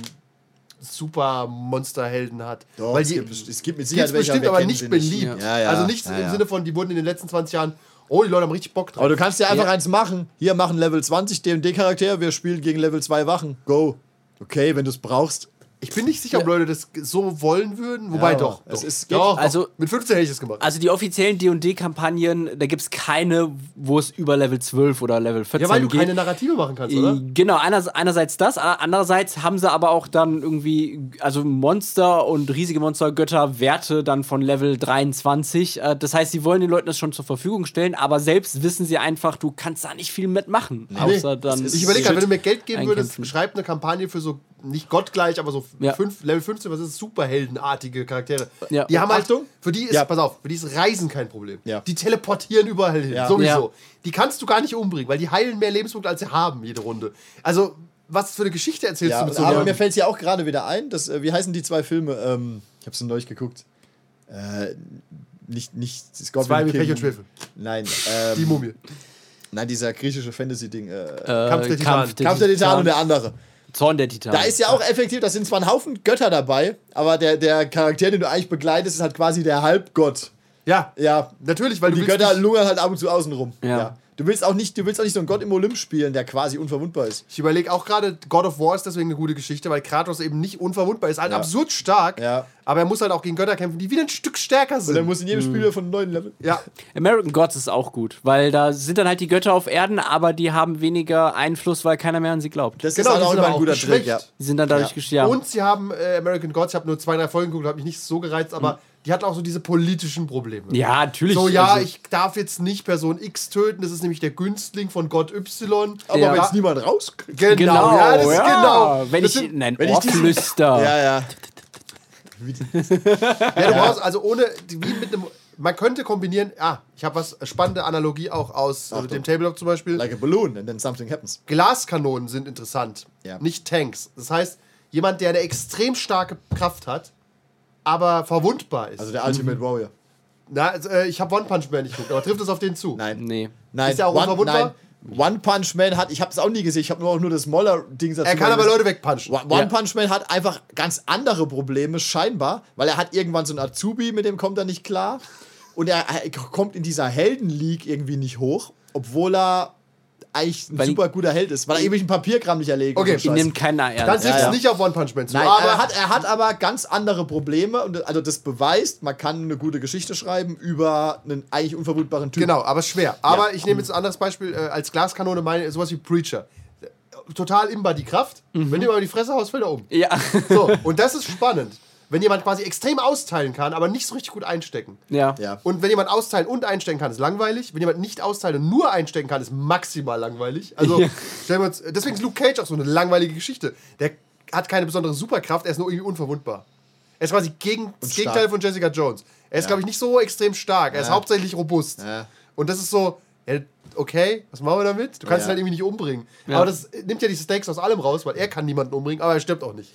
Super-Monsterhelden hat. Doch, Weil es, die, gibt, es gibt mit Sicherheit ist welche, bestimmt, aber nicht beliebt. Ja, ja. Also nicht ja, im. Sinne von, die wurden in den letzten 20 Jahren, oh, die Leute haben richtig Bock drauf. Aber du kannst ja einfach Ja. eins machen. Hier machen Level 20 D&D-Charakter, wir spielen gegen Level 2 Wachen. Go. Okay, wenn du es brauchst. Ich bin nicht sicher, ob Leute das so wollen würden. Wobei Ja, doch. es doch. ist- geht- doch, also- doch. Mit 15 hätte ich es gemacht. Also die offiziellen D&D-Kampagnen, da gibt es keine, wo es über Level 12 oder Level 14 ja, weil du geht. keine Narrative machen kannst, oder? Genau, einerseits, einerseits das, andererseits haben sie aber auch dann irgendwie, also Monster und riesige Monstergötter Werte dann von Level 23. Äh, Das heißt, sie wollen den Leuten das schon zur Verfügung stellen, aber selbst wissen sie einfach, du kannst da nicht viel mitmachen. außer dann. Ich überlege gerade, wenn du mir Geld geben würdest, schreib eine Kampagne für so, nicht gottgleich, aber so Ja. fünf, Level 15, was ist Superheldenartige Charaktere. Ja. Die haben halt, Achtung. für die ist, Ja. pass auf, für die ist Reisen kein Problem. Ja. Die teleportieren überall hin, Ja. sowieso. Ja. Die kannst du gar nicht umbringen, weil die heilen mehr Lebenspunkte, als sie haben, jede Runde. Also, was für eine Geschichte erzählst Ja, du mit so aber mir fällt es ja auch gerade wieder ein, dass, äh, wie heißen die zwei Filme? Ähm, ich habe sie neulich geguckt. Äh, nicht, nicht Scorpion Zwei mit King. Pech und Schwefel. Nein, ähm, Die Mumie. nein, dieser griechische Fantasy-Ding. Äh, äh, Kampf der Titanen. Kampf der Titan und der andere. Zorn der Titanen. Da ist ja auch effektiv, da sind zwar ein Haufen Götter dabei, aber der, der Charakter, den du eigentlich begleitest, ist halt quasi der Halbgott. Ja, Ja, natürlich, weil die Götter lungern halt ab und zu außen rum. Ja. Du willst auch nicht, du willst auch nicht so einen Gott im Olymp spielen, der quasi unverwundbar ist. Ich überlege auch gerade, God of War ist deswegen eine gute Geschichte, weil Kratos eben nicht unverwundbar ist. Halt Ja. absurd stark, Ja. aber er muss halt auch gegen Götter kämpfen, die wieder ein Stück stärker sind. Und er muss in jedem Spiel wieder von einem neuen Level. ja, American Gods ist auch gut, weil da sind dann halt die Götter auf Erden, aber die haben weniger Einfluss, weil keiner mehr an sie glaubt. Das Genau, ist halt auch immer ein guter. Trick, ja. Die sind dann dadurch Ja. ja. Und sie haben äh, American Gods, ich habe nur zwei, drei Folgen geguckt, habe mich nicht so gereizt, aber die hat auch so diese politischen Probleme. Ja, natürlich. So, ja, also- ich darf jetzt nicht Person X töten, das ist nämlich der Günstling von Gott Y. Aber Ja. wenn es niemand rauskriegt. Genau, Genau, ja, das ist genau. Wenn Das ich, sind- nein, wenn ich diesen- Ohrflüster. Ja, ja. Ja, du brauchst also ohne, wie mit einem, man könnte kombinieren, ah, ich habe was, spannende Analogie auch aus äh, Achtung. dem Tabletop zum Beispiel. Like a balloon and then something happens. Glaskanonen sind interessant, Ja. nicht Tanks. Das heißt, jemand, der eine extrem starke Kraft hat, aber verwundbar ist. Also der Ultimate Warrior. Na, also, äh, ich habe One Punch Man nicht geguckt, aber trifft es auf den zu? Nein. Nee. Nein. Ist der auch One, unverwundbar? nein. One Punch Man hat, ich habe es auch nie gesehen, ich habe nur auch nur das Moller-Ding dazu. Er kann aber. Leute wegpunchen. One One Ja. Punch Man hat einfach ganz andere Probleme, scheinbar, weil er hat irgendwann so einen Azubi, mit dem kommt er nicht klar. Und er, er kommt in dieser Helden-League irgendwie nicht hoch, obwohl er eigentlich ein Weil- super guter Held ist, weil er ewig ein Papierkram nicht erlegt. Okay, und so Ihn Scheiß. nimmt keiner Dann ernst. trifft es ja. nicht auf One Punch Man zu. Nein, aber er, hat, er hat aber ganz andere Probleme und also das beweist, man kann eine gute Geschichte schreiben über einen eigentlich unverwundbaren Typ. Genau, aber schwer. Aber ich nehme jetzt ein anderes Beispiel. Äh, als Glaskanone meine sowas wie Preacher. Total imbar die Kraft. Wenn du mal die Fresse haust, fällt er um. Ja. So, und das ist spannend. Wenn jemand quasi extrem austeilen kann, aber nicht so richtig gut einstecken. ja. Ja. Und wenn jemand austeilen und einstecken kann, ist langweilig. Wenn jemand nicht austeilen und nur einstecken kann, ist maximal langweilig. Also, Ja. stellen wir uns, deswegen ist Luke Cage auch so eine langweilige Geschichte. Der hat keine besondere Superkraft, er ist nur irgendwie unverwundbar. Er ist quasi gegen, das. Gegenteil von Jessica Jones. Er ist, Ja. glaube ich, nicht so extrem stark. Er ist hauptsächlich robust. Ja. Und das ist so, okay, was machen wir damit? Du kannst Ja. ihn halt irgendwie nicht umbringen. Ja. Aber das nimmt ja die Stakes aus allem raus, weil er kann niemanden umbringen, aber er stirbt auch nicht.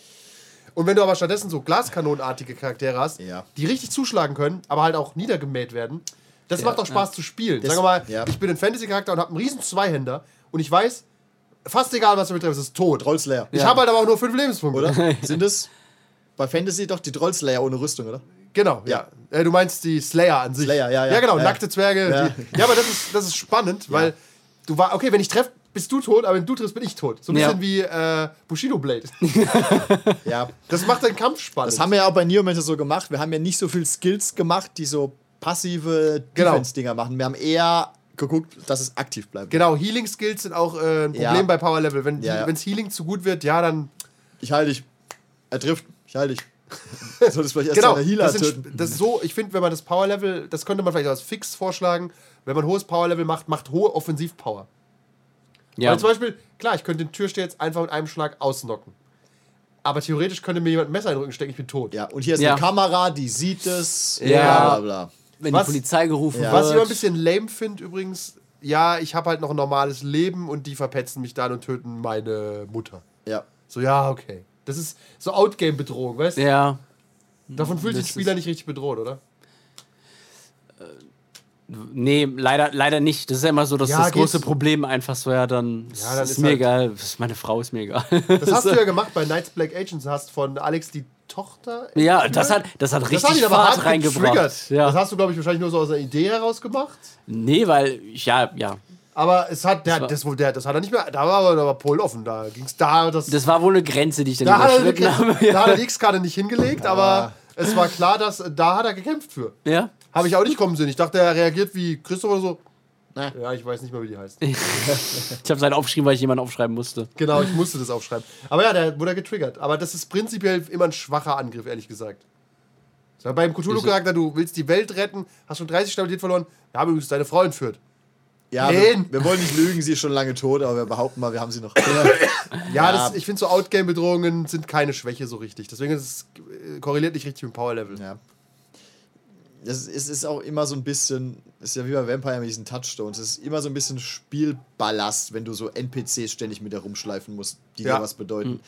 Und wenn du aber stattdessen so Glaskanonenartige Charaktere hast, Ja. die richtig zuschlagen können, aber halt auch niedergemäht werden, das Ja, macht auch Spaß zu spielen. Das- Sagen wir mal, ja. ich bin ein Fantasy-Charakter und habe einen riesen Zweihänder und ich weiß, fast egal, was du betrifft, es ist tot. Trollslayer. Ich habe halt aber auch nur fünf Lebenspunkte. Oder? Sind es bei Fantasy doch die Trollslayer ohne Rüstung, oder? Genau, ja. Äh, du meinst die Slayer an sich. Slayer, ja, ja. Ja, genau, Ja. nackte Zwerge. Ja. Die, ja, aber das ist, das ist spannend, weil du war, okay, wenn ich treffe, bist du tot, aber wenn du triffst, bin ich tot. So ein Ja. bisschen wie äh, Bushido Blade. Ja. Das macht den Kampf spannend. Das haben wir ja auch bei Neomancer so gemacht. Wir haben ja nicht so viel Skills gemacht, die so passive Genau. Defense-Dinger machen. Wir haben eher geguckt, dass es aktiv bleibt. genau, Healing Skills sind auch äh, ein Problem Ja. bei Power Level. Wenn Ja, ja. wenn's Healing zu gut wird, ja, dann. Ich heile dich. Er trifft. Ich heile dich. Soll das vielleicht erst Genau, Healer das, sind, das ist so, ich finde, wenn man das Power Level, das könnte man vielleicht als fix vorschlagen, wenn man hohes Power Level macht, macht hohe Offensivpower. Ja. Weil zum Beispiel, klar, ich könnte den Türsteher jetzt einfach mit einem Schlag ausnocken. Aber theoretisch könnte mir jemand ein Messer in den Rücken stecken, ich bin tot. Ja, und hier ist Ja. eine Kamera, die sieht es. Ja. Bla, bla, Wenn Was- die Polizei gerufen Ja. wird. Was ich immer ein bisschen lame finde übrigens, ja, ich habe halt noch ein normales Leben und die verpetzen mich dann und töten meine Mutter. Ja. So, ja, okay. Das ist so Outgame-Bedrohung, weißt du? Ja. Davon fühlt sich Das Spieler nicht richtig bedroht, oder? Nee, leider, leider nicht. Das ist ja immer so das, Ja, das große Problem. Einfach so, ja, dann, Ja, dann ist, ist mir halt- egal. Das meine Frau ist mir egal. Das hast du ja gemacht bei Knights Black Agents, hast von Alex die Tochter. ja, das hat, das hat das richtig hat ihn aber Fahrt hart reingebracht. Ja. Das hast du, glaube ich, wahrscheinlich nur so aus einer Idee heraus gemacht. Nee, weil, ich- ja, ja. Aber es hat, der, das, wohl- der, das hat er nicht mehr, da war aber, da war Pol offen, da ging es da, das, Das war wohl eine Grenze, die ich dann da, hat er, überschritten habe. da Ja. hat er die X-Karte nicht hingelegt, aber es war klar, dass, da hat er gekämpft für. ja. Habe ich auch nicht kommen sehen. Ich dachte, er reagiert wie Christoph oder so. Na. Ja, ich weiß nicht mehr, wie die heißt. Ich habe es halt aufgeschrieben, weil ich jemanden aufschreiben musste. Genau, ich musste das aufschreiben. Aber ja, der wurde getriggert. Aber das ist prinzipiell immer ein schwacher Angriff, ehrlich gesagt. So, beim Cthulhu-Charakter, du willst die Welt retten, hast schon 30 Stabilität verloren. Wir haben übrigens deine Frau entführt. Ja, wir, wir wollen nicht lügen, sie ist schon lange tot, aber wir behaupten mal, wir haben sie noch. Ja, Das, ich finde so Outgame-Bedrohungen sind keine Schwäche so richtig. Deswegen ist es äh, korreliert nicht richtig mit dem Power-Level. Ja. Es ist, es ist auch immer so ein bisschen, ist ja wie bei Vampire mit diesen Touchstones, es ist immer so ein bisschen Spielballast, wenn du so NPCs ständig mit dir rumschleifen musst, die Ja. dir was bedeuten.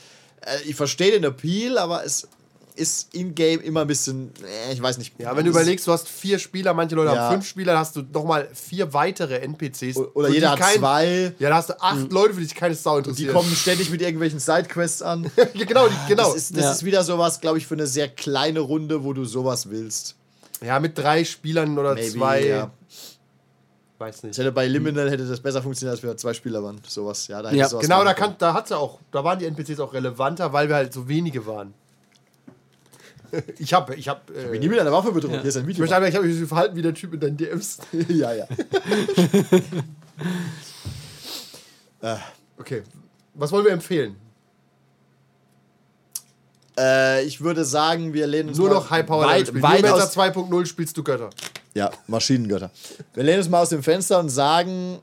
Äh, ich verstehe den Appeal, aber es ist in-game immer ein bisschen, äh, ich weiß nicht. Ja, wenn du ist- überlegst, du hast vier Spieler, manche Leute Ja. haben fünf Spieler, dann hast du nochmal vier weitere NPCs. Oder für jeder die hat kein- zwei, Ja, da hast du acht Leute, für die sich keine Sau die interessiert. kommen ständig mit irgendwelchen Sidequests an. ja, genau, die, genau. Das ist, das Ja. ist wieder sowas, glaube ich, für eine sehr kleine Runde, wo du sowas willst. Ja, mit drei Spielern oder Maybe, zwei. ja. Weiß Ich nicht. hätte bei Liminal hätte das besser funktioniert, als wir zwei Spieler waren. Sowas, ja. Da Ja, sowas Genau, da, kann, da hat's ja auch, da waren die NPCs auch relevanter, weil wir halt so wenige waren. Ich habe, ich habe, können. äh, Nie mit einer Waffe bedroht. Hier ist ein ich Video. möchte einfach, ich habe mich so verhalten wie der Typ in deinen DMs. ja, ja. Okay, was wollen wir empfehlen? Äh, ich würde sagen, wir lehnen uns Nur mal noch High Power weit, weit aus, 2.0 spielst du Götter. Ja, Maschinengötter. Wir lehnen uns mal aus dem Fenster und sagen,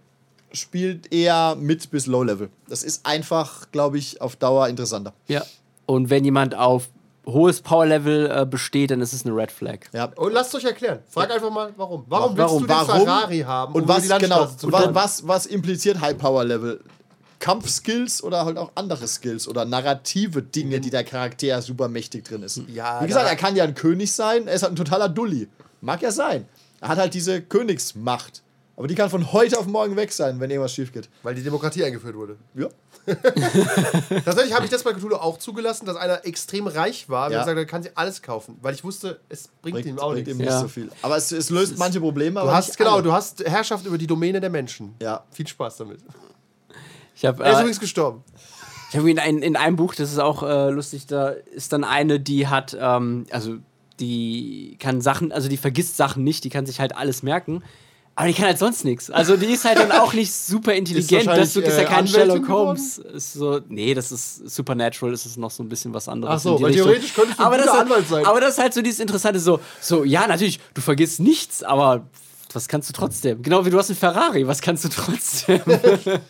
spielt eher Mid- bis Low-Level. Das ist einfach, glaube ich, auf Dauer interessanter. Ja. Und wenn jemand auf hohes Power-Level äh, besteht, dann ist es eine Red Flag. Ja. Und lasst euch erklären. Frag einfach mal, warum. Warum, Warum? willst du den Warum? Ferrari haben, um Und was, über die genau, und was, was impliziert High Power Level? Kampfskills oder halt auch andere Skills oder narrative Dinge, die der Charakter super mächtig drin ist. Ja, Wie gesagt, er kann ja ein König sein, er ist halt ein totaler Dulli. Mag ja sein. Er hat halt diese Königsmacht. Aber die kann von heute auf morgen weg sein, wenn irgendwas schief geht. Weil die Demokratie eingeführt wurde. Ja. Tatsächlich habe ich das bei Cthulhu auch zugelassen, dass einer extrem reich war und Ja. gesagt hat, er kann sich alles kaufen. Weil ich wusste, es bringt, Bringt, ihm auch bringt ihm nichts. nicht Ja. so viel. Aber es, es löst manche Probleme. Du aber hast, nicht genau, alle. du hast Herrschaft über die Domäne der Menschen. Ja. Viel Spaß damit. Ich habe Er ist äh, übrigens gestorben. Ich habe in, ein, in einem Buch, das ist auch äh, lustig, da ist dann eine, die hat, ähm, also die kann Sachen, also die vergisst Sachen nicht, die kann sich halt alles merken. Aber die kann halt sonst nichts. Also die ist halt dann auch nicht super intelligent. Das ist ja äh, kein Sherlock? Holmes. Ist so, nee, das ist Supernatural, das ist noch so ein bisschen was anderes. Ach so, in die weil theoretisch könntest du ein aber das guter ist- Anwalt sein. Aber das ist halt so dieses Interessante, so, so, ja, natürlich, du vergisst nichts, aber was kannst du trotzdem? Genau wie du hast einen Ferrari, was kannst du trotzdem?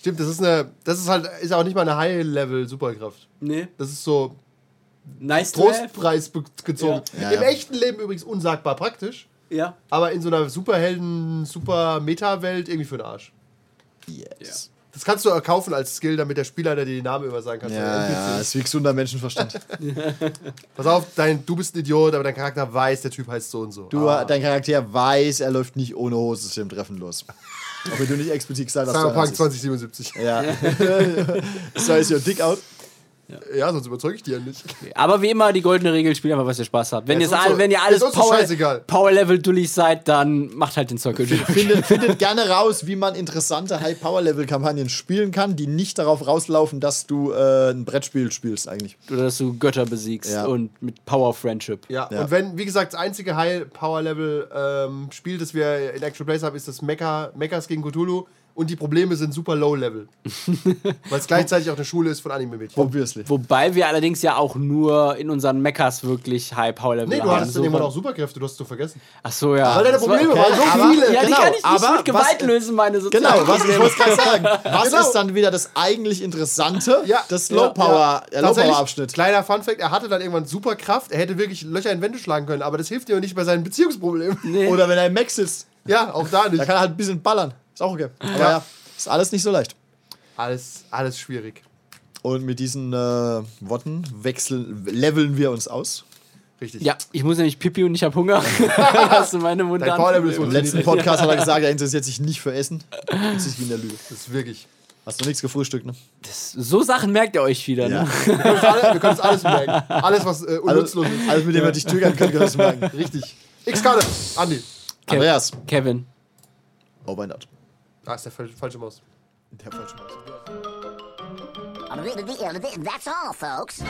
Stimmt, das ist eine, das ist halt, ist auch nicht mal eine High-Level-Superkraft. nee. Das ist so Nice to have. Trostpreis gezogen. Ja. Im Ja, ja. echten Leben übrigens unsagbar praktisch, Ja. aber in so einer Superhelden, Super-Meta-Welt irgendwie für den Arsch. Yes. Das kannst du kaufen als Skill, damit der Spielleiter dir den Namen immer sagen kann. von Ja, NPCs. ja, ist wie gesunder Menschenverstand. Pass auf, dein, du bist ein Idiot, aber dein Charakter weiß, der Typ heißt so und so. Du, Ah. dein Charakter weiß, er läuft nicht ohne Hose zu dem Treffen los. Auch wenn du nicht explizit gesagt hast, Cyberpunk dass 2077. du Ja. so ist your dick out. Ja, sonst überzeuge ich die ja nicht. Aber wie immer, die goldene Regel, spielt einfach, was ihr Spaß habt. Wenn, Ja, ihr, uns so- wenn ihr alles so Power, seid, dann macht halt den Circle. Findet, findet gerne raus, wie man interessante High-Power-Level-Kampagnen spielen kann, die nicht darauf rauslaufen, dass du äh, ein Brettspiel spielst eigentlich. Oder dass du Götter besiegst Ja. und mit Power Friendship. Ja, Ja. und wenn, wie gesagt, das einzige High-Power-Level-Spiel, das wir in Actual Plays haben, ist das Mecha, Mechas gegen Cthulhu. Und die Probleme sind super Low-Level. Weil es gleichzeitig auch eine Schule ist von Anime-Mädchen. Obviously. Wobei wir allerdings ja auch nur in unseren Mechas wirklich High Power Level Nee, du haben. hattest dann irgendwann So- auch Superkräfte, du hast es so vergessen. Ach so, ja. Weil deine Probleme waren so aber- viele. Ja, die Genau, kann ich nicht aber mit Gewalt was- lösen, meine sozialen Genau, was ich wollte gerade sagen. Was Genau. ist dann wieder das eigentlich Interessante? Ja, das ja, Low-Power-Abschnitt. Kleiner Funfact, er hatte dann irgendwann Superkraft, er hätte wirklich Löcher in Wände schlagen können, aber das hilft ihm nicht bei seinen Beziehungsproblemen. Oder wenn er im Max sitzt, Ja, auch da da nicht. kann er halt ein bisschen ballern. Ist auch okay. Aber Ja. ja, ist alles nicht so leicht. Alles, alles schwierig. Und mit diesen äh, Worten wechseln, leveln wir uns aus. Richtig. Ja, ich muss nämlich Pipi und ich habe Hunger. Hast du meine Mund Dein Power Level ist Im letzten Podcast hat er gesagt, er interessiert sich nicht für Essen. Das ist wie in der Lüge. Das ist wirklich. Hast du nichts gefrühstückt, ne? So Sachen merkt ihr euch wieder, ne? Wir können uns alle- wir können uns alles merken. Alles, was äh, Alles, unnutzlos ist. alles mit dem wir dich triggern können, kannst du merken. Richtig. X-Karte. Andi. Andreas. Kevin. Over and out. Ah, ist der fal- falsche Maus. Der falsche Maus. That's all, folks.